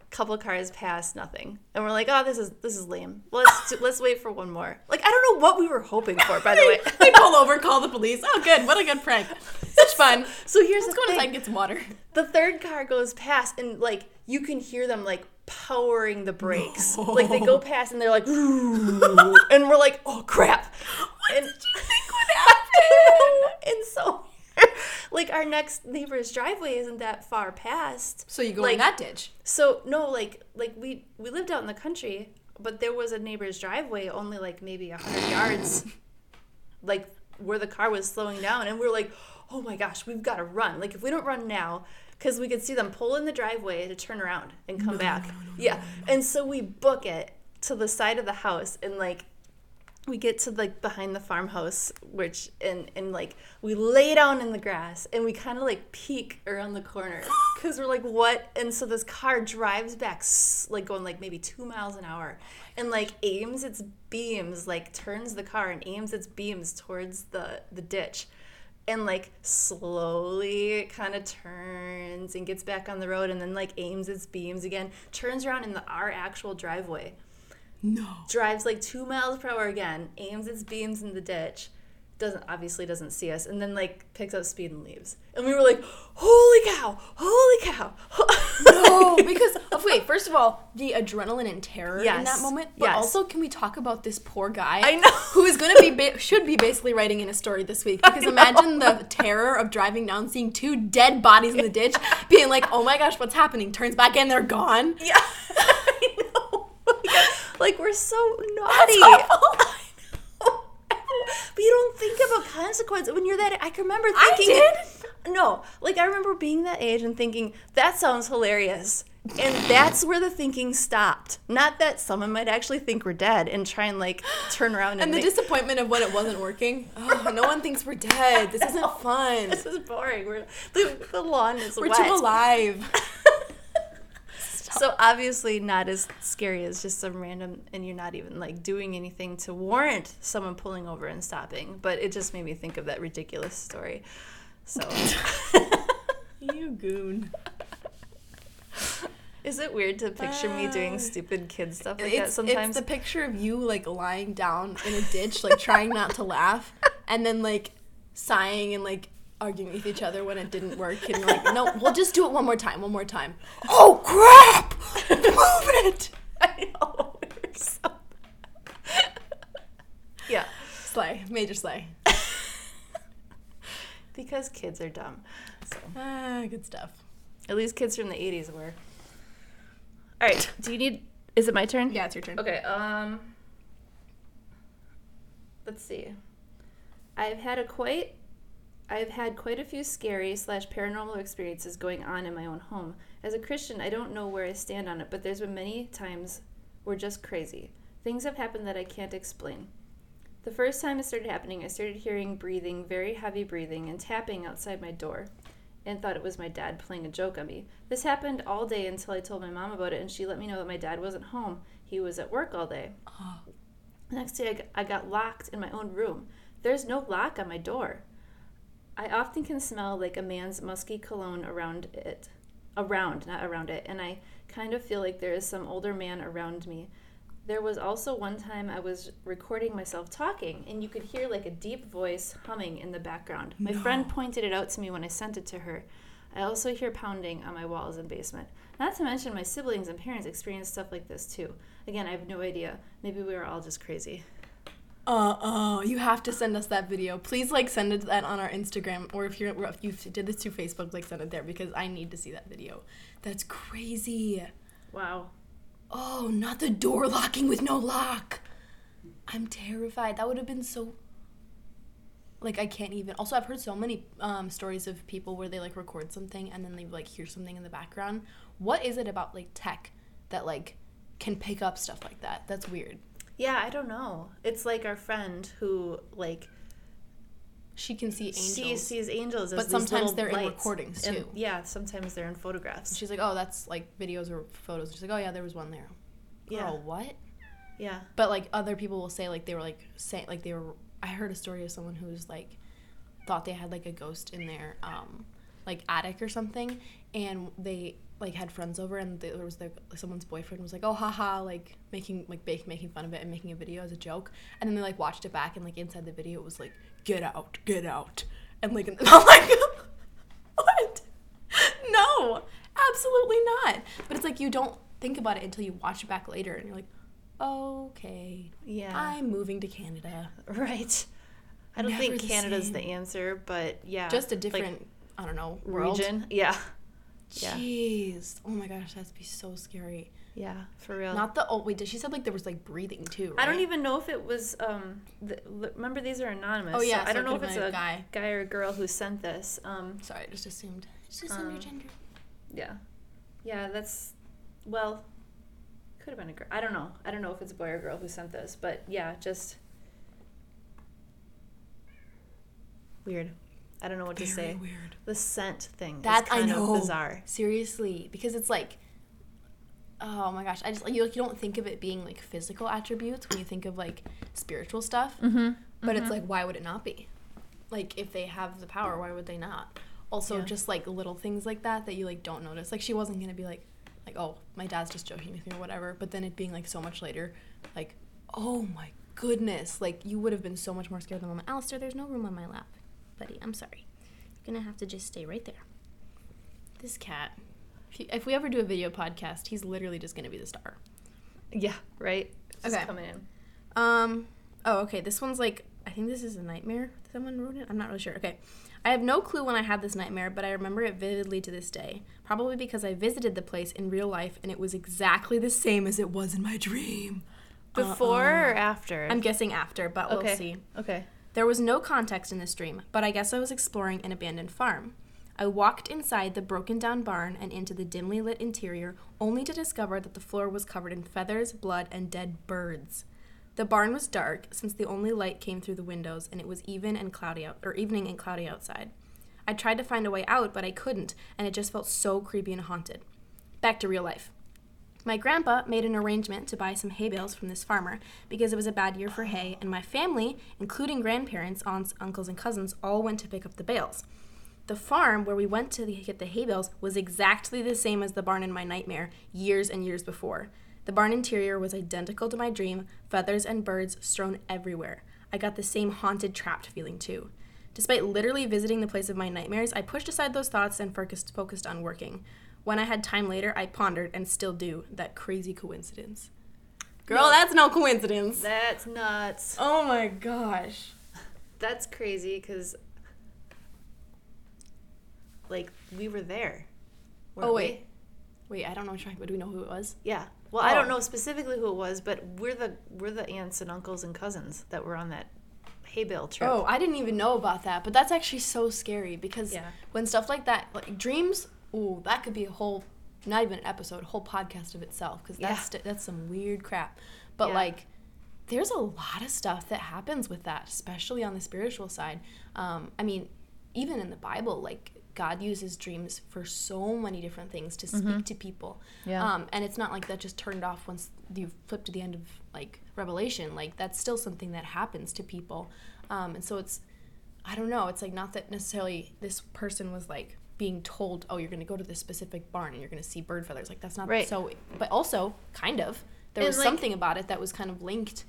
a couple cars passed nothing and we're like oh this is this is lame let's do, let's wait for one more like i don't know what we were hoping for by the [LAUGHS] way [LAUGHS] they pull over, call the police. Oh, good. What a good prank. Such fun. [LAUGHS] so here's Let's the go thing inside and get some water. the third car goes past and like you can hear them like powering the brakes like they go past and they're like and we're like oh crap and and so like our next neighbor's driveway isn't that far past So you go Like- in that ditch. So no, like like we we lived out in the country, but there was a neighbor's driveway only like maybe a hundred yards, [LAUGHS] like where the car was slowing down, and we're like, oh my gosh, we've got to run. Like if we don't run now, because we could see them pull in the driveway to turn around and come back. yeah, and so we book it to the side of the house, and like we get to like behind the farmhouse which and and like we lay down in the grass and we kind of like peek around the corner because we're like what? And so this car drives back like going like maybe two miles an hour and like aims its beams like turns the car and aims its beams towards the the ditch and like slowly it kind of turns and gets back on the road and then like aims its beams again turns around in the our actual driveway No. drives like two miles per hour again, aims its beams in the ditch, doesn't obviously doesn't see us, and then like picks up speed and leaves. And we were like, "Holy cow! Holy cow!" No, [LAUGHS] because of wait. First of all, the adrenaline and terror in that moment. But yes. also, can we talk about this poor guy? I know. who is going to be ba- should be basically writing in a story this week [LAUGHS] because imagine the terror of driving down, seeing two dead bodies in the ditch, [LAUGHS] being like, "Oh my gosh, what's happening?" Turns back and they're gone. yeah. Like we're so naughty. [LAUGHS] But you don't think about consequences when you're that. I can remember I thinking. No, like I remember being that age and thinking that sounds hilarious, and that's where the thinking stopped. Not that someone might actually think we're dead and try and like turn around and, And the make, disappointment of when it wasn't working. Oh, no one thinks we're dead. This [LAUGHS] isn't fun. this is boring. We're the, the lawn is We're wet. too alive. [LAUGHS] So obviously not as scary as just some random, and you're not even like doing anything to warrant someone pulling over and stopping. But it just made me think of that ridiculous story. So [LAUGHS] you goon. Is it weird to picture me Uh, doing stupid kid stuff like that sometimes? it's the picture of you like lying down in a ditch, like trying not to laugh, and then like sighing and like arguing with each other when it didn't work, and like, no, we'll just do it one more time, one more time. Oh crap! Move it! [LAUGHS] I know. so- yeah. Slay, major slay. [LAUGHS] Because kids are dumb. So Ah, good stuff. at least kids from the 80s were. All right. Do you need. Is it my turn? Yeah, it's your turn. Okay, um let's see. I've had a quite I've had quite a few scary slash paranormal experiences going on in my own home. As a Christian, I don't know where I stand on it, but there's been many times were just crazy. Things have happened that I can't explain. The first time it started happening, I started hearing breathing, very heavy breathing, and tapping outside my door, and thought it was my dad playing a joke on me. This happened all day until I told my mom about it, and she let me know that my dad wasn't home. He was at work all day. The next day, I I got locked in my own room. There's no lock on my door. I often can smell like a man's musky cologne around it. Around, not around it. And I kind of feel like there is some older man around me. There was also one time I was recording myself talking, and you could hear like a deep voice humming in the background. My friend pointed it out to me when I sent it to her. I also hear pounding on my walls and basement. Not to mention, my siblings and parents experience stuff like this too. Again, I have no idea. Maybe we were all just crazy. Uh oh, you have to send us that video. Please like send it that on our Instagram or if you're if you did this to Facebook, like send it there because I need to see that video. That's crazy. Wow. Oh, not the door locking with no lock. I'm terrified. That would have been so like I can't even. Also, I've heard so many um, stories of people where they like record something and then they like hear something in the background. What is it about like tech that like can pick up stuff like that? That's weird. Yeah, I don't know. It's like our friend who like She can see angels. sees sees angels, as But sometimes they're in lights. recordings, And- too. yeah, sometimes they're in photographs. She's like, oh, that's like videos or photos. She's like, oh yeah, there was one there. Yeah. Girl, what? Yeah. But like other people will say like they were like saying like they were. I heard a story of someone who was like thought they had like a ghost in their um like attic or something, and they like had friends over and there was like someone's boyfriend was like oh haha like making like bake, making fun of it and making a video as a joke and then they like watched it back and like inside the video it was like get out get out and like [LAUGHS] I'm like [LAUGHS] what no absolutely not but it's like you don't think about it until you watch it back later and you're like okay Yeah. I'm moving to Canada right. I don't Never think Canada's same. the answer, but yeah. just a like, different I don't know world region. Yeah. Yeah. jeez oh my gosh that'd be so scary Yeah, for real. Not the oh wait, did she said like there was like breathing too? I don't even know if it was um the, remember these are anonymous. Oh, yeah, so I don't know if could've it's been a a guy. or a girl who sent this. Um Sorry, I just assumed. Just assumed your Um, gender. yeah. Yeah, that's well could have been a girl. I don't know. I don't know if it's a boy or girl who sent this, but yeah, just weird. I don't know what to say. weird. The scent thing That is kind I know. of bizarre. Seriously, because it's like, oh my gosh, I just like you, like, you don't think of it being like physical attributes when you think of like spiritual stuff. Mm-hmm. But it's like, why would it not be? Like, if they have the power, why would they not? Also, Yeah. just like little things like that that you like don't notice. Like, she wasn't gonna be like, like, oh, my dad's just joking with me or whatever. But then it being like so much later, like, oh my goodness, like you would have been so much more scared than Mama Alistair. There's no room on my lap, buddy. I'm sorry. You're gonna have to just stay right there. This cat. If, you, if we ever do a video podcast, he's literally just gonna be the star. Yeah, right? Just Okay. coming in. Um. Oh, okay. This one's like I think this is a nightmare. Someone wrote it. I'm not really sure. Okay. I have no clue when I had this nightmare, but I remember it vividly to this day. Probably because I visited the place in real life and it was exactly the same as it was in my dream. Before Uh-uh. or after? I'm guessing after, but okay. we'll see. Okay. There was no context in this dream, but I guess I was exploring an abandoned farm. I walked inside the broken down barn and into the dimly lit interior, only to discover that the floor was covered in feathers, blood, and dead birds. The barn was dark, since the only light came through the windows, and it was even and cloudy out or evening and cloudy outside. I tried to find a way out, but I couldn't, and it just felt so creepy and haunted. Back to real life. My grandpa made an arrangement to buy some hay bales from this farmer because it was a bad year for hay, and my family, including grandparents, aunts, uncles, and cousins, all went to pick up the bales. The farm where we went to get the hay bales was exactly the same as the barn in my nightmare years and years before. The barn interior was identical to my dream, feathers and birds strewn everywhere. I got the same haunted, trapped feeling too. Despite literally visiting the place of my nightmares, I pushed aside those thoughts and focused, focused on working. When I had time later, I pondered and still do that crazy coincidence. Girl, No. that's no coincidence. That's nuts. Oh my gosh. That's crazy because, like, we were there. Oh wait, wait. I don't know. what you're talking about. Do we know who it was? Yeah. Well, I don't Oh. know specifically who it was, but we're the we're the aunts and uncles and cousins that were on that hay bale trip. Oh, I didn't even know about that. But that's actually so scary because Yeah. when stuff like that, like dreams, ooh, that could be a whole, not even an episode, a whole podcast of itself because Yeah. that's that's some weird crap. But Yeah. like, there's a lot of stuff that happens with that, especially on the spiritual side. Um, I mean, even in the Bible, like God uses dreams for so many different things to speak to people. Yeah. Um, and it's not like that just turned off once you flip to the end of like Revelation. Like that's still something that happens to people. Um, and so it's, I don't know. It's like not that necessarily this person was like being told, oh, you're going to go to this specific barn and you're going to see bird feathers. Like that's not Right. so. But also, kind of, there And, was like- something about it that was kind of linked,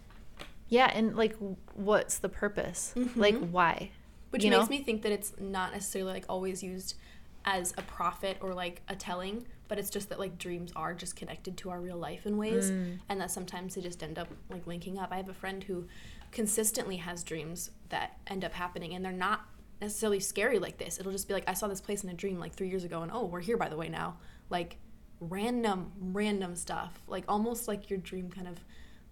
Yeah, and like, what's the purpose? Like, why? which You makes know? me think that it's not necessarily like always used as a prophet or like a telling, but it's just that like dreams are just connected to our real life in ways, Mm. and that sometimes they just end up like linking up. I have a friend who consistently has dreams that end up happening, and they're not necessarily scary like this. It'll just be like I saw this place in a dream like three years ago, and oh, we're here by the way now. Like random, random stuff, like almost like your dream kind of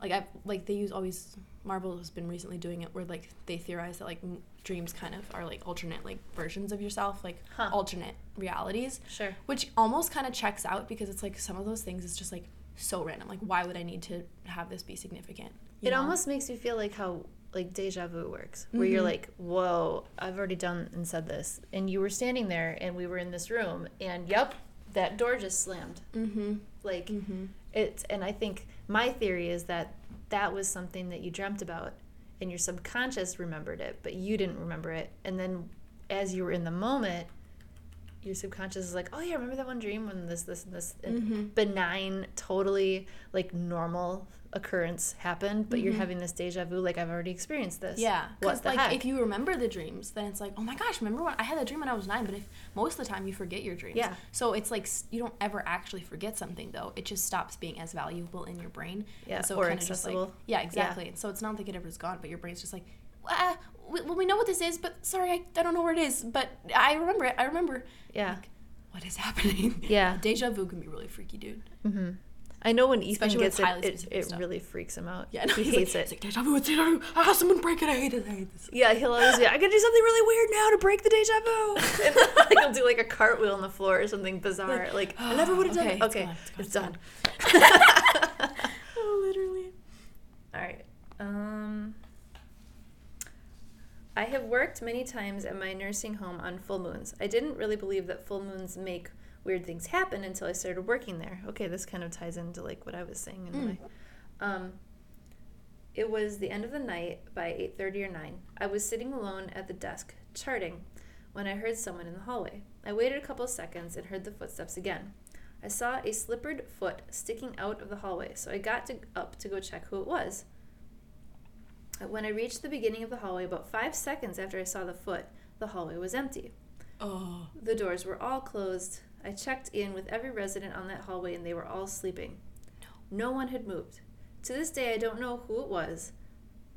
like I like they use always Marvel has been recently doing it where like they theorize that like m- dreams kind of are like alternate like versions of yourself, like Huh. alternate realities, Sure. which almost kind of checks out because it's like some of those things is just like so random. Like why would I need to have this be significant? It know? almost makes me feel like how like deja vu works, where you're Mhm. like, "Whoa, I've already done and said this," and you were standing there, and we were in this room, and yep, that door just slammed. Mm-hmm. Like Mm-hmm. it's, and I think my theory is that that was something that you dreamt about, and your subconscious remembered it, but you didn't remember it, and then as you were in the moment. Your subconscious is like, oh yeah, remember that one dream when this, this, and this and Mhm. benign, totally like normal occurrence happened, but you're Mhm. having this deja vu, like I've already experienced this. Yeah, because like heck? if you remember the dreams, then it's like, oh my gosh, remember when I had that dream when I was nine? But if most of the time you forget your dreams, Yeah. So it's like you don't ever actually forget something though. It just stops being as valuable in your brain. Yeah, And so or just like accessible. yeah, exactly. So it's not like it ever's gone, but your brain's just like, uh, we, well, we know what this is, but sorry, I, I don't know where it is, but I remember it. I remember. Yeah. Like, what is happening? Yeah. [LAUGHS] Deja vu can be really freaky, dude. hmm I know when Ethan Especially gets it, it, it stuff. really freaks him out. Yeah, no, he hates like, it. It's like deja vu. It's deja vu. Ah, someone break it. I hate it. I hate this. Yeah, he'll always be. I gotta do something really weird now to break the deja vu. [LAUGHS] and like he'll do like a cartwheel on the floor or something bizarre. Like I [GASPS] never would have done. Okay, it. it's Okay, gone, it's, it's gone, done. [LAUGHS] Oh, literally. All right. Um, I have worked many times at my nursing home on full moons. I didn't really believe that full moons make weird things happen until I started working there. Okay, this kind of ties into like what I was saying in a Mm. way. Um, it was the end of the night by 8:30 or 9. I was sitting alone at the desk charting when I heard someone in the hallway. I waited a couple of seconds and heard the footsteps again. I saw a slippered foot sticking out of the hallway, so I got to, up to go check who it was. When I reached the beginning of the hallway, about five seconds after I saw the foot, the hallway was empty. Oh. The doors were all closed. I checked in with every resident on that hallway and they were all sleeping. No one had moved. To this day, I don't know who it was,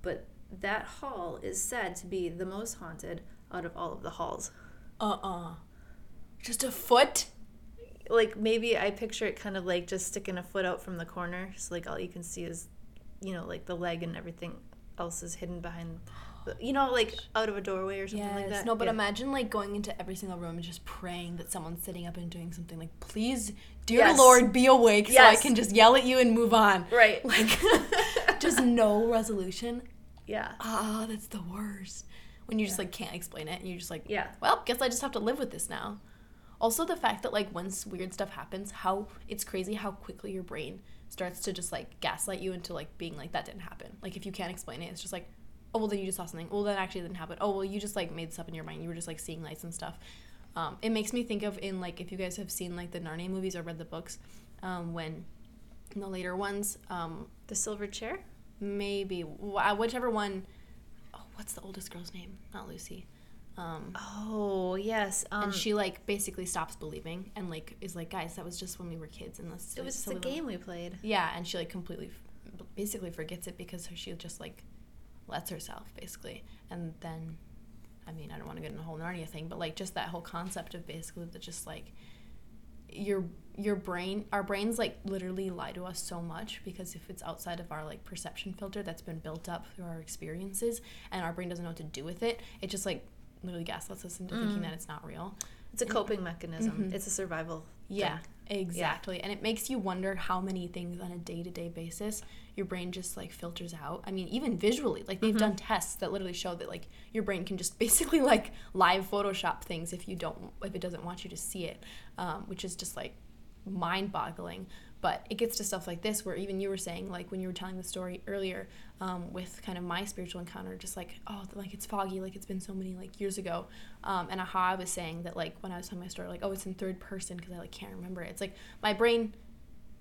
but that hall is said to be the most haunted out of all of the halls. Uh-uh. Just a foot? Like maybe I picture it kind of like just sticking a foot out from the corner, so like all you can see is, you know, like the leg and everything else is hidden behind, you know, like out of a doorway or something Yes. like that. No, but Yeah. imagine like going into every single room and just praying that someone's sitting up and doing something like, please, dear Yes. Lord, be awake so I can just yell at you and move on. right, [LAUGHS] Like, just [LAUGHS] no resolution. yeah, Ah, that's the worst. When you just like can't explain it and you're just like, yeah, well, guess I just have to live with this now. Also, the fact that like once weird stuff happens, how it's crazy how quickly your brain starts to just like gaslight you into like being like that didn't happen. Like if you can't explain it, it's just like, oh well, then you just saw something. Well, then actually didn't happen. Oh well, you just like made this up in your mind. You were just like seeing lights and stuff. Um, it makes me think of in like if you guys have seen like the Narnia movies or read the books, um, when in the later ones, um, The silver chair? maybe whichever one oh, what's the oldest girl's name? Not Lucy. Um, Oh, yes. Um, and she like basically stops believing and like is like, guys, that was just when we were kids, and this it was the little-" game we played. Yeah, and she like completely, f- basically forgets it because she just like lets herself basically, and then, I mean, I don't want to get in a whole Narnia thing, but like just that whole concept of basically that just like your your brain our brains like literally lie to us so much because if it's outside of our like perception filter that's been built up through our experiences and our brain doesn't know what to do with it it just like literally gaslights us into thinking mm. that it's not real It's a coping mechanism. Mm-hmm. It's a survival. yeah, thing. Exactly. And it makes you wonder how many things on a day to day basis your brain just like filters out. I mean, even visually, like they've done tests that literally show that like your brain can just [LAUGHS] basically like live Photoshop things if you don't, if it doesn't want you to see it, um, which is just like mind boggling. But it gets to stuff like this where even you were saying, like when you were telling the story earlier um, with kind of my spiritual encounter, just like, oh, like it's foggy, like it's been so many like years ago. Um, and aha I was saying that, like, when I was telling my story, like, oh, it's in third person because I like can't remember it. It's like my brain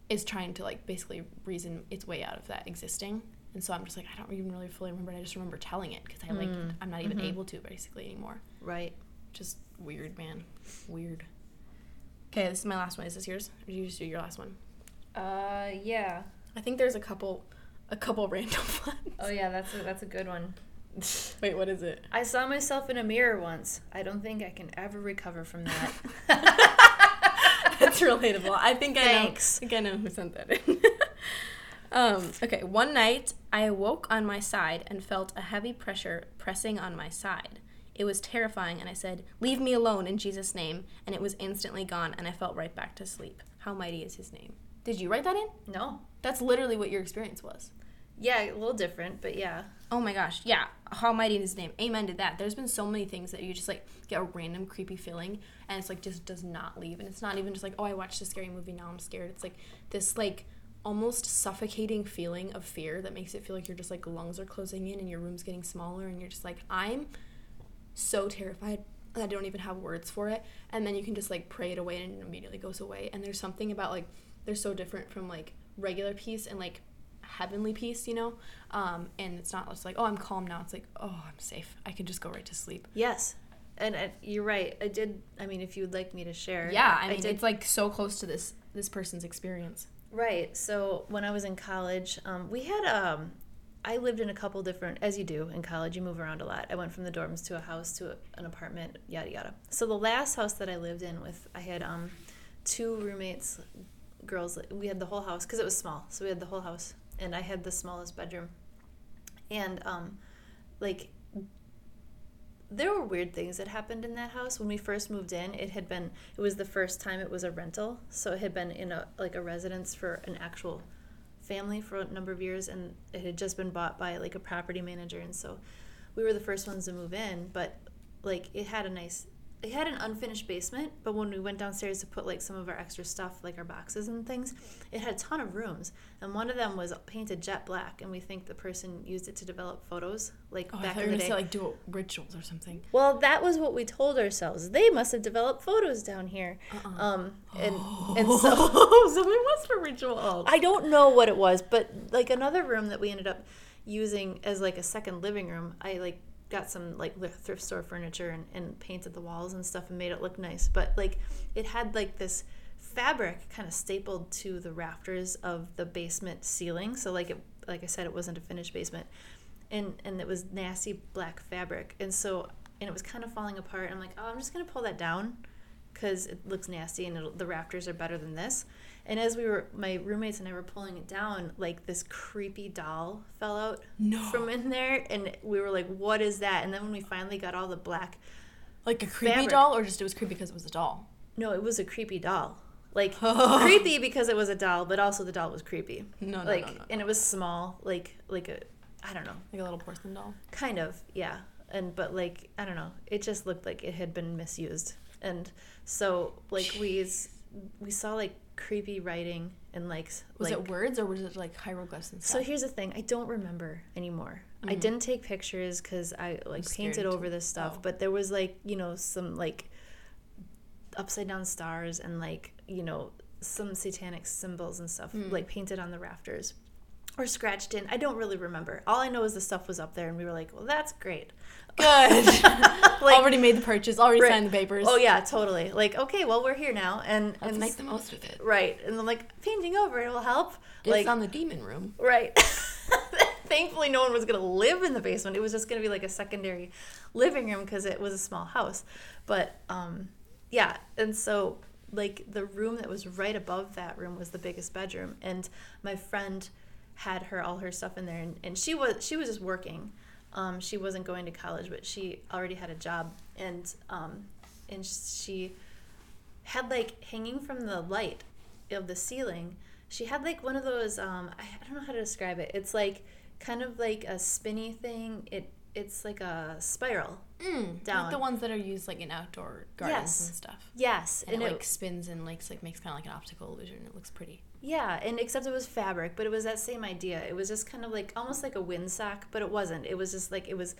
is trying to like basically reason its way out of that existing. And so I'm just like, I don't even really fully remember it. I just remember telling it because I like, I'm not even able to basically anymore. Right. Just weird, man. Weird. Okay, this is my last one. Is this yours? Or did you just do your last one? Uh, yeah. I think there's a couple, a couple [LAUGHS] random ones. Oh, yeah, that's a, that's a good one. [LAUGHS] Wait, what is it? I saw myself in a mirror once. I don't think I can ever recover from that. [LAUGHS] That's relatable. I think I Thanks. know. I think I know who sent that in. um, okay, one night I awoke on my side and felt a heavy pressure pressing on my side. It was terrifying, and I said, "Leave me alone in Jesus' name," and it was instantly gone, and I felt right back to sleep. How mighty is His name? Did you write that in? no. That's literally what your experience was. Yeah, a little different, but yeah. Oh my gosh, yeah. How mighty is his name. Amen to that. There's been so many things that you just like get a random creepy feeling and it's like just does not leave. And it's not even just like, oh, I watched a scary movie, now I'm scared. It's like this like almost suffocating feeling of fear that makes it feel like your just like lungs are closing in and your room's getting smaller and you're just like, I'm so terrified. That I don't even have words for it. And then you can just like pray it away and it immediately goes away. And there's something about like they're so different from like regular peace and like heavenly peace, you know? Um, and it's not just like, oh, I'm calm now. It's like, oh, I'm safe. I can just go right to sleep. Yes. And uh, you're right. I did. I mean, if you'd like me to share. Yeah, I mean, did. it's like so close to this this person's experience. Right. So when I was in college, um, we had um, I lived in a couple different, as you do in college, you move around a lot. I went from the dorms to a house to a, an apartment, yada yada. So the last house that I lived in with, I had um, two roommates, girls. We had the whole house because it was small. So we had the whole house, and I had the smallest bedroom, and um, like there were weird things that happened in that house when we first moved in it had been it was the first time it was a rental so it had been in a like a residence for an actual family for a number of years and it had just been bought by like a property manager and so we were the first ones to move in but like it had a nice it had an unfinished basement but when we went downstairs to put like some of our extra stuff like our boxes and things it had a ton of rooms and one of them was painted jet black and we think the person used it to develop photos like Oh, I back thought in you were the day say like do rituals or something. well, that was what we told ourselves. They must have developed photos down here. Um, and and so Oh, [LAUGHS] so it was for rituals. I don't know what it was, but like another room that we ended up using as like a second living room, I like got some like thrift store furniture and, and painted the walls and stuff and made it look nice. But like it had like this fabric kind of stapled to the rafters of the basement ceiling. So like it like I said, it wasn't a finished basement. And and it was nasty black fabric. And so and it was kind of falling apart. I'm like, oh, I'm just gonna pull that down because it looks nasty and it'll, the rafters are better than this. And as we were, my roommates and I were pulling it down, like this creepy doll fell out No. from in there, and we were like, "What is that?" And then when we finally got all the black, Like a creepy Fabric. doll, or just it was creepy because it was a doll. no, it was a creepy doll. Like [LAUGHS] creepy because it was a doll, but also the doll was creepy. No, no, like, no, no, and it was small, like like a, I don't know, Like a little porcelain doll. kind of, yeah. And but like I don't know, it just looked like it had been misused, and so like we we saw like creepy writing and like Was like it words or was it like hieroglyphs and stuff? So here's the thing: I don't remember anymore. I Mhm. didn't take pictures because I like scared painted over this stuff. oh. But there was like you know some like upside down stars and like you know some satanic symbols and stuff Hmm. like painted on the rafters or scratched in. I don't really remember. All I know is the stuff was up there, and we were like, "Well, that's great." Good. [LAUGHS] Like- already made the purchase. Already Right. signed the papers. Oh yeah, totally. Like, okay, well, we're here now, and Let's and make the most of it. right, and then like painting over it will help. It's like, on the demon room. Right. [LAUGHS] Thankfully, no one was going to live in the basement. It was just going to be like a secondary living room because it was a small house. But um, yeah, and so like the room that was right above that room was the biggest bedroom, and my friend had her all her stuff in there, and, and she was she was just working. Um, she wasn't going to college, but she already had a job, and um, and she had like hanging from the light of the ceiling she had like one of those um I, don't know how to describe it it's like kind of like a spinny thing it it's like a spiral Mm, Down. Like the ones that are used like in outdoor gardens Yes. and stuff. yes And, and, it it, like spins and like, like makes kind of like an optical illusion. It looks pretty. Yeah and except it was fabric but it was that same idea it was just kind of like almost like a windsock but it wasn't it was just like it was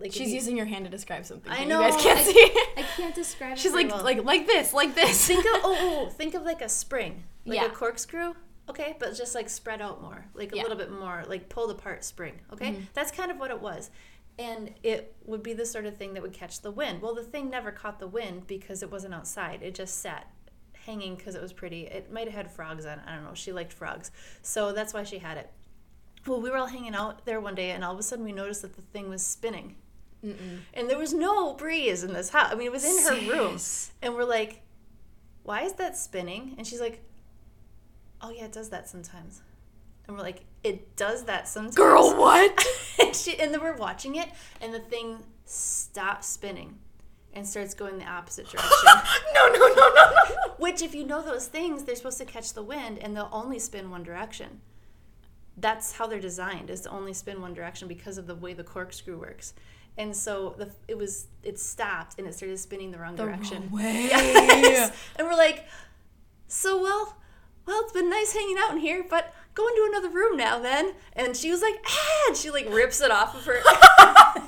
like She's you- using your hand to describe something. I know You guys can't I- see. I can't describe it She's like well. like like this, like this. think of oh, oh [LAUGHS] think of like a spring like Yeah. a corkscrew okay but just like spread out more like a Yeah. little bit more like pulled apart spring okay Mhm. that's kind of what it was and it would be the sort of thing that would catch the wind well the thing never caught the wind because it wasn't outside it just sat hanging because it was pretty it might have had frogs on it i don't know she liked frogs so that's why she had it well we were all hanging out there one day and all of a sudden we noticed that the thing was spinning Mm-mm. and there was no breeze in this house i mean it was in her room and we're like, why is that spinning? And she's like, oh, yeah, it does that sometimes. And we're like, it does that sometimes. Girl, what? [LAUGHS] and, she, and then we're watching it, and the thing stops spinning and starts going the opposite [LAUGHS] direction. no, no, no, no, no. Which, if you know those things, they're supposed to catch the wind and they'll only spin one direction. That's how they're designed, is to only spin one direction because of the way the corkscrew works. And so the, it was it stopped and it started spinning the wrong The direction. wrong way. [LAUGHS] Yes. And we're like, so well, well, it's been nice hanging out in here, but go into another room now then. And she was like, ah, and she like rips it off of her. [LAUGHS]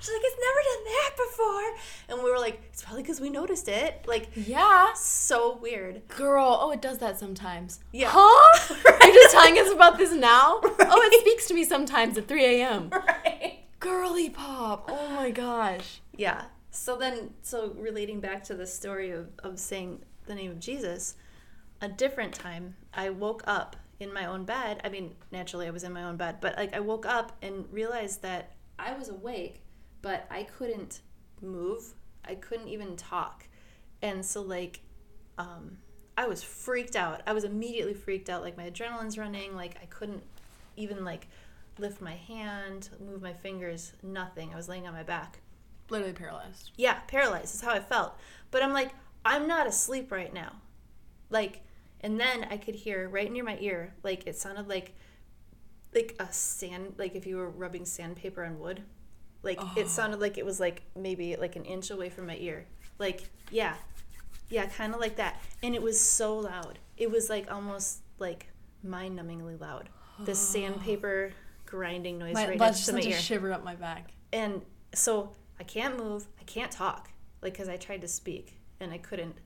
She's like, it's never done that before. And we were like, it's probably because we noticed it. Like, Yeah. so weird. Girl, oh, it does that sometimes. Yeah. Huh? [LAUGHS] You're just telling us about this now? [LAUGHS] Oh, it speaks to me sometimes at 3 a.m. Right. Girly pop. Oh my gosh. Yeah. So then, so relating back to the story of, of saying the name of Jesus, a different time, I woke up in my own bed. I mean, naturally, I was in my own bed, but like I woke up and realized that I was awake, but I couldn't move. I couldn't even talk. And so, like, um, I was freaked out. I was immediately freaked out. Like, my adrenaline's running. Like, I couldn't even, like, lift my hand, move my fingers, nothing. I was laying on my back. Literally paralyzed. Yeah, paralyzed is how I felt. But I'm like, I'm not asleep right now. Like, and then I could hear right near my ear, like it sounded like like a sand like if you were rubbing sandpaper on wood. Like Oh. it sounded like it was like maybe like an inch away from my ear. Like, yeah. Yeah, kind of like that. And it was so loud. It was like almost like mind numbingly loud. The [GASPS] sandpaper grinding noise My, right next to my ear shiver up my back. and so I can't move, I can't talk, like because I tried to speak and I couldn't,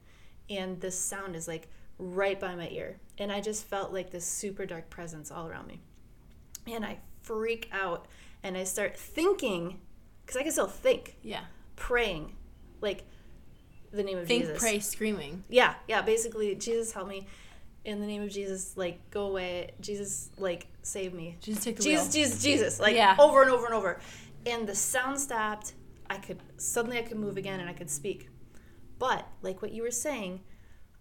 and this sound is like right by my ear, and I just felt like this super dark presence all around me, and I freak out and I start thinking, because I can still think, Yeah. praying, like the name of Think, Jesus. Think, pray, screaming. Yeah, yeah. Basically, Jesus help me. In the name of Jesus, like go away. Jesus, like save me. Jesus, take the Jesus, wheel. Jesus, Jesus, like Yeah. over and over and over. And the sound stopped. I could suddenly I could move again and I could speak. But like what you were saying,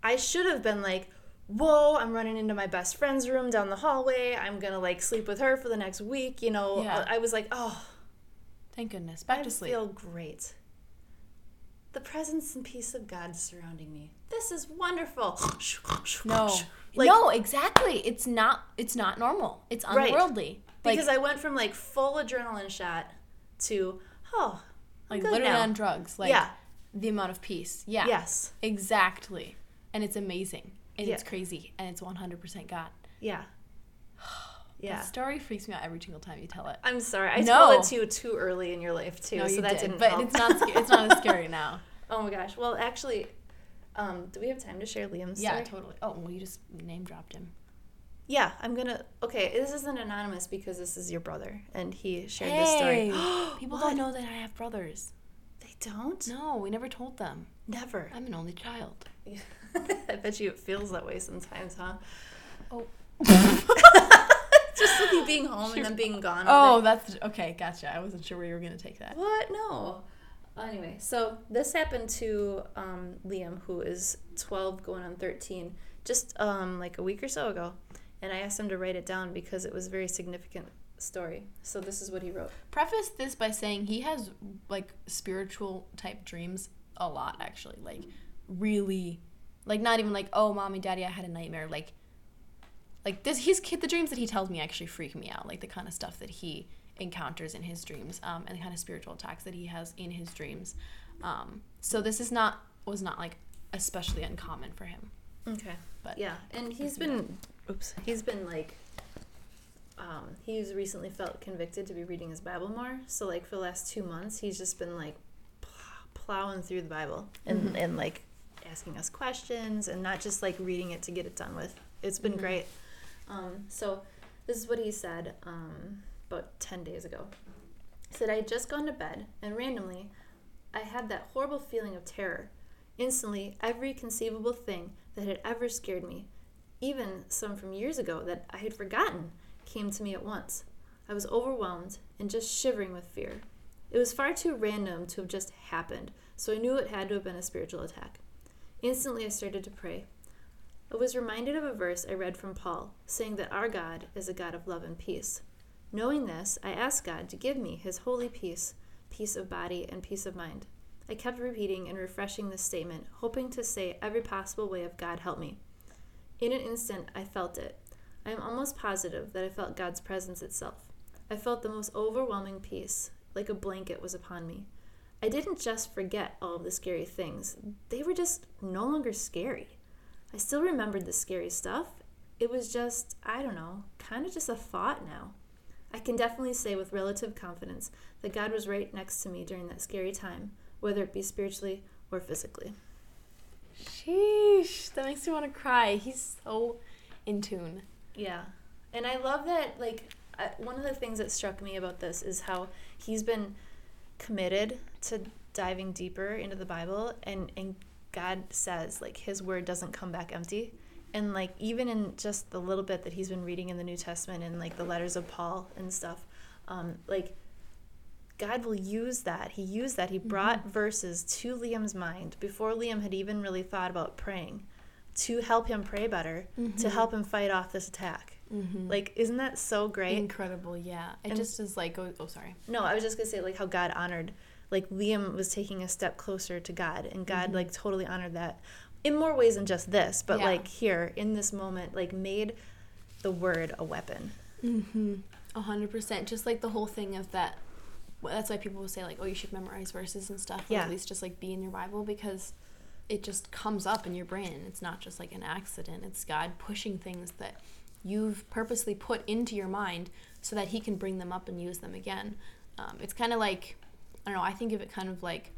I should have been like, "Whoa, I'm running into my best friend's room down the hallway. I'm going to like sleep with her for the next week, you know." Yeah. I, I was like, "Oh, Thank goodness. Back I to sleep. feel great." The presence and peace of God surrounding me. This is wonderful. No. [LAUGHS] Like- no, exactly. It's not it's not normal. It's Right. unworldly. Like, because I went from like full adrenaline shot to oh, I'm like literally now. on drugs. Like yeah. the amount of peace. Yeah. Yes. Exactly. And it's amazing. And it's crazy. And it's 100% God. Yeah. [SIGHS] Yeah. That story freaks me out every single time you tell it. I'm sorry. I No. told it to you too early in your life too, no, so that did, didn't but help. it's not it's not as scary [LAUGHS] now. oh my gosh. Well, actually, Um, do we have time to share Liam's Yeah, story? totally. Oh, well, you just name dropped him. Yeah, I'm gonna. Okay, this isn't anonymous because this is your brother, and he shared this story. [GASPS] People What? don't know that I have brothers. They don't. No, we never told them. Never. I'm an only child. [LAUGHS] [LAUGHS] I bet you it feels that way sometimes, huh? Oh. [LAUGHS] Just with you being home and then being gone. Oh, that's okay. Gotcha. I wasn't sure where you were gonna take that. What? No. Anyway, so this happened to um, Liam, who is 12 going on 13, just um, like a week or so ago. And I asked him to write it down because it was a very significant story. So this is what he wrote. Preface this by saying he has like spiritual type dreams a lot. Actually, like really, like not even like oh, mommy, daddy, I had a nightmare. Like, like this. He's the dreams that he tells me actually freak me out. Like the kind of stuff that he encounters in his dreams um, and the kind of spiritual attacks that he has in his dreams. Um, so this is not was not like especially uncommon for him. Okay. But Yeah, and he's been, oops, he's been like, um, he's recently felt convicted to be reading his Bible more. So like for the last two months, he's just been like plowing through the Bible and and like asking us questions and not just like reading it to get it done with. It's been Mhm. great. Um, so this is what he said um, about ten days ago. He said I had just gone to bed and randomly, I had that horrible feeling of terror. Instantly, every conceivable thing that had ever scared me, even some from years ago that I had forgotten, came to me at once. I was overwhelmed and just shivering with fear. It was far too random to have just happened, so I knew it had to have been a spiritual attack. Instantly, I started to pray. I was reminded of a verse I read from Paul, saying that our God is a God of love and peace. Knowing this, I asked God to give me his holy peace, peace of body and peace of mind. I kept repeating and refreshing this statement, hoping to say every possible way of God help me. In an instant, I felt it. I am almost positive that I felt God's presence itself. I felt the most overwhelming peace, like a blanket was upon me. I didn't just forget all of the scary things, they were just no longer scary. I still remembered the scary stuff. It was just, I don't know, kind of just a thought now. I can definitely say with relative confidence that God was right next to me during that scary time, whether it be spiritually or physically. Sheesh, that makes me want to cry. He's so in tune. Yeah. And I love that, like, one of the things that struck me about this is how he's been committed to diving deeper into the Bible, and, and God says, like, his word doesn't come back empty. And, like, even in just the little bit that he's been reading in the New Testament and, like, the letters of Paul and stuff, um, like, God will use that. He used that. He brought verses to Liam's mind before Liam had even really thought about praying to help him pray better, to help him fight off this attack. Mm-hmm. Like, isn't that so great? Incredible, yeah. It And- just is like, oh, oh, sorry. No, I was just gonna say like how God honored, like Liam was taking a step closer to God, and God like totally honored that in more ways than just this, but Yeah. like here in this moment, like made the word a weapon. Mm-hmm. A hundred percent. Just like the whole thing of that. well, That's why people will say like, oh, you should memorize verses and stuff. Or Yeah. at least just like be in your Bible because it just comes up in your brain. It's not just like an accident. It's God pushing things that you've purposely put into your mind so that He can bring them up and use them again. Um, it's kind of like, I don't know. I think of it kind of like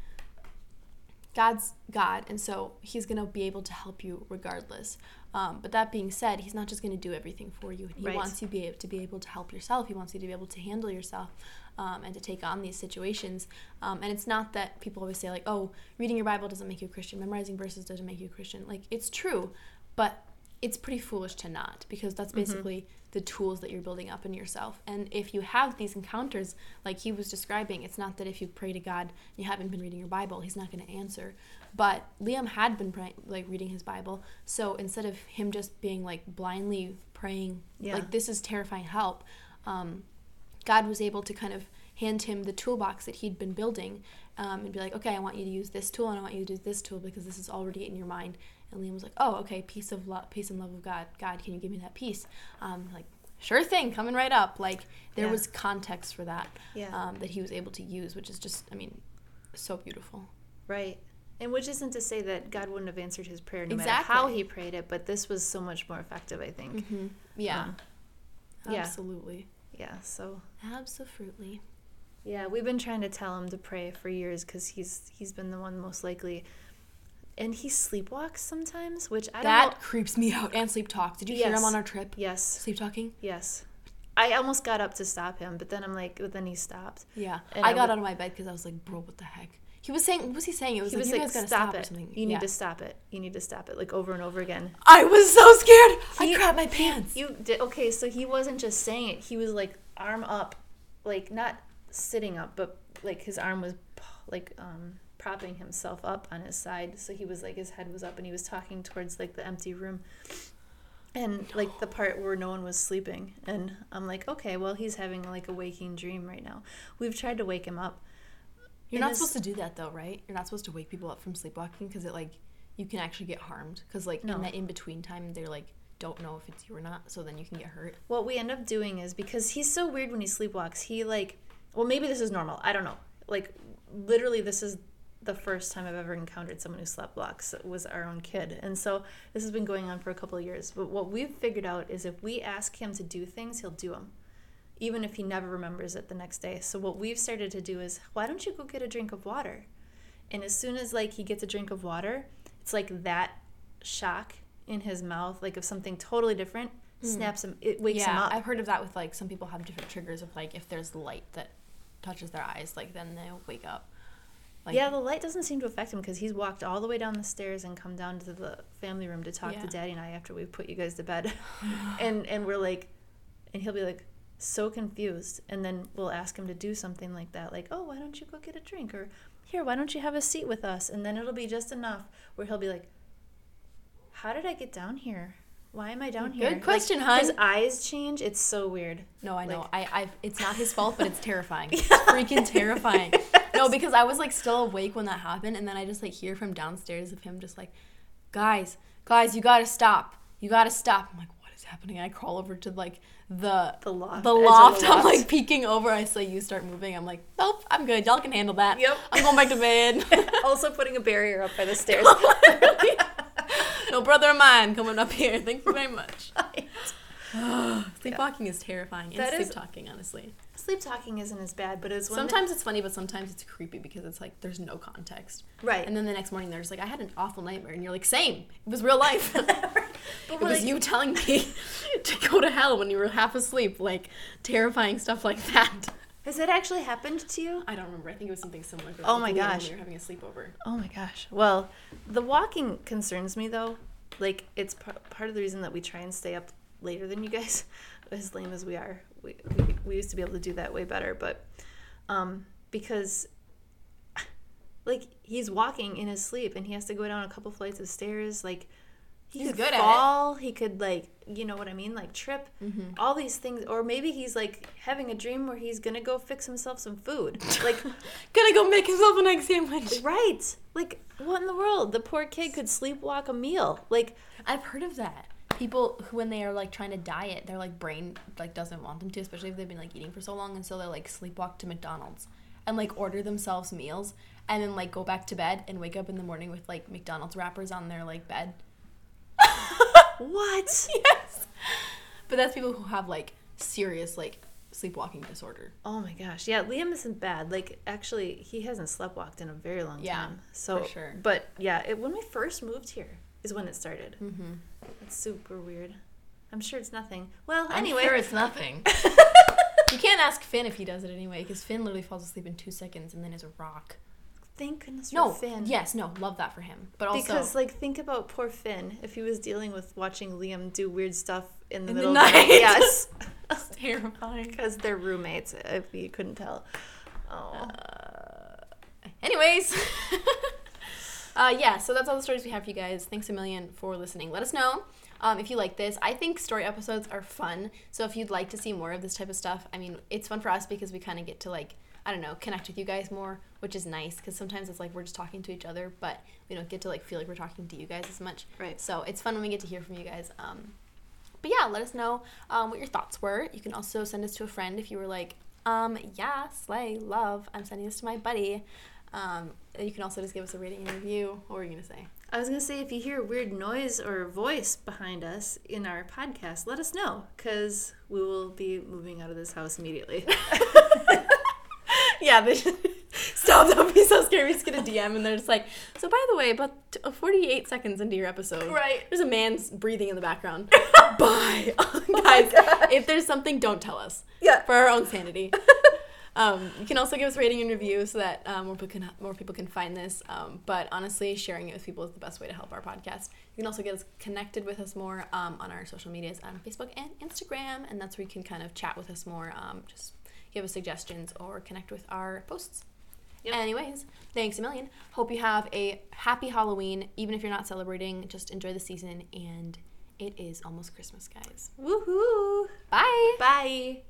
God's God, and so He's gonna be able to help you regardless. Um, but that being said, He's not just gonna do everything for you. He Right. wants you be to be able to help yourself. He wants you to be able to handle yourself um, and to take on these situations. Um, and it's not that people always say like, "Oh, reading your Bible doesn't make you a Christian. Memorizing verses doesn't make you a Christian." Like it's true, but it's pretty foolish to not because that's basically the tools that you're building up in yourself. And if you have these encounters, like he was describing, it's not that if you pray to God you haven't been reading your Bible, he's not going to answer. But Liam had been like reading his Bible, so instead of him just being like blindly praying, Yeah. like this is terrifying help, um, God was able to kind of hand him the toolbox that he'd been building um, and be like, okay, I want you to use this tool and I want you to use this tool because this is already in your mind. And Liam was like, oh, okay, peace of love, peace and love of God. God, can you give me that peace? Um, like, sure thing, coming right up. Like there Yeah. was context for that Yeah. um, that he was able to use, which is just, I mean, so beautiful. Right. And which isn't to say that God wouldn't have answered his prayer no matter how he prayed it, but this was so much more effective, I think. Mm-hmm. Yeah, Um, yeah. absolutely, Yeah. So absolutely. Yeah, we've been trying to tell him to pray for years because he's he's been the one most likely and he sleepwalks sometimes, which I don't That know. creeps me out. And sleep talk. Did you hear him on our trip? Yes, Sleep talking? yes. I almost got up to stop him, but then I'm like, but then he stopped. Yeah. And I, I got would- out of my bed because I was like, bro, what the heck? He was saying, what was he saying? It was He like, was you like, stop, stop, it. You need Yeah. to stop it. You need to stop it, like over and over again. I was so scared. I He- crapped my pants. You did okay, so he wasn't just saying it. He was like arm up, like not sitting up, but like his arm was like um propping himself up on his side. So he was like his head was up and he was talking towards like the empty room. And like the part where no one was sleeping. And I'm like, okay, well he's having like a waking dream right now. We've tried to wake him up. You're not supposed to do that though, right? You're not supposed to wake people up from sleepwalking because it like you can actually get harmed because like No. in that in between time they're like don't know if it's you or not, so then you can get hurt. What we end up doing is because he's so weird when he sleepwalks, he like, well, maybe this is normal. I don't know. Like, literally, this is the first time I've ever encountered someone who slept blocks was our own kid. And so this has been going on for a couple of years. But what we've figured out is if we ask him to do things, he'll do them, even if he never remembers it the next day. So what we've started to do is, why don't you go get a drink of water? And as soon as like he gets a drink of water, it's like that shock in his mouth, like of something totally different, hmm. snaps him. It wakes him up. I've heard of that with like some people have different triggers of like if there's light that touches their eyes, like then they'll wake up. Like, yeah, the light doesn't seem to affect him because he's walked all the way down the stairs and come down to the family room to talk Yeah. to Daddy and I after we put you guys to bed, [LAUGHS] and and we're like, and he'll be like so confused, and then we'll ask him to do something like that, like, oh, why don't you go get a drink, or here, why don't you have a seat with us, and then it'll be just enough where he'll be like, how did I get down here? Why am I down Good here? Like, question, huh? His eyes change. It's so weird. No, I know. Like- I, I, it's not his fault, but it's terrifying. [LAUGHS] It's freaking terrifying. [LAUGHS] No, because I was like still awake when that happened, and then I just like hear from downstairs of him just like, guys, guys, you gotta stop. You gotta stop. I'm like, what is happening? I crawl over to like the The loft, The of the loft. I'm loft. like peeking over. I say you start moving. I'm like, nope, I'm good. Y'all can handle that. Yep. I'm going back to bed. [LAUGHS] also putting a barrier up by the stairs. No brother of mine coming up here. Thank you very much. [LAUGHS] [GASPS] Sleepwalking is terrifying. And That sleep is- talking, honestly. Sleep talking isn't as bad, but it's that- Sometimes it's funny, but sometimes it's creepy because it's like there's no context. right. And then the next morning they're just like, I had an awful nightmare, and you're like, same. It was real life. [LAUGHS] [LAUGHS] It was like- you telling me to go to hell when you were half asleep, like terrifying stuff like that. Has that actually happened to you? I don't remember. I think it was something similar. Oh my gosh. were having a sleepover. Oh my gosh. Well, the walking concerns me though. Like it's par- part of the reason that we try and stay up later than you guys, [LAUGHS] as lame as we are. We, we, we used to be able to do that way better, but um, because [SIGHS] like he's walking in his sleep and he has to go down a couple flights of stairs. Like he He's could good fall. He could like you know what I mean, like trip. Mm-hmm. All these things, or maybe he's like having a dream where he's gonna go fix himself some food. [LAUGHS] Like Gonna go make himself an egg sandwich. Right. Like, what in the world? The poor kid could sleepwalk a meal. Like, I've heard of that. People who, when they are like trying to diet, their like brain like doesn't want them to, especially if they've been like eating for so long, and so they like sleepwalk to McDonald's and like order themselves meals, and then like go back to bed and wake up in the morning with like McDonald's wrappers on their like bed. What? [LAUGHS] yes, but that's people who have like serious like sleepwalking disorder. Oh my gosh. Yeah, Liam isn't bad. Like, actually, he hasn't sleepwalked in a very long Yeah, time. So, for sure. But yeah, it, when we first moved here is when it started. Mm-hmm. It's super weird. I'm sure it's nothing. Well, I'm anyway. sure it's nothing. [LAUGHS] you can't ask Finn if he does it anyway, because Finn literally falls asleep in two seconds and then is a rock. Thank goodness No, for Finn. yes, no, love that for him. But also, Because, like, think about poor Finn if he was dealing with watching Liam do weird stuff in the In the middle of the night. [LAUGHS] night. Yes. it's [LAUGHS] [LAUGHS] terrifying. Because they're roommates, if you couldn't tell. Oh. Anyways, uh, yeah, so that's all the stories we have for you guys. Thanks a million for listening. Let us know um, if you like this. I think story episodes are fun. So if you'd like to see more of this type of stuff, I mean, it's fun for us because we kind of get to like, I don't know, connect with you guys more, which is nice because sometimes it's like we're just talking to each other, but we don't get to like feel like we're talking to you guys as much. Right. So it's fun when we get to hear from you guys. Um, but yeah, let us know um, what your thoughts were. You can also send us to a friend if you were like, um, yeah, slay, love. I'm sending this to my buddy. Um, you can also just give us a rating and review. What were you gonna say? I was gonna say if you hear a weird noise or voice behind us in our podcast, let us know because we will be moving out of this house immediately. [LAUGHS] [LAUGHS] yeah, they stop stop. That would be so scary. We just get a DM and they're just like, so by the way, about uh, 48 seconds into your episode, Right. there's a man breathing in the background. [LAUGHS] Bye. [LAUGHS] Guys, if there's something, don't tell us Yeah. for our own sanity. [LAUGHS] Um, you can also give us rating and review so that um, more, people can, more people can find this. Um, but honestly, sharing it with people is the best way to help our podcast. You can also get us connected with us more um, on our social medias on Facebook and Instagram, and that's where you can kind of chat with us more. Um, just give us suggestions or connect with our posts. Yep. Anyways, thanks a million. Hope you have a happy Halloween. Even if you're not celebrating, just enjoy the season. And it is almost Christmas, guys. Woohoo! Bye. Bye.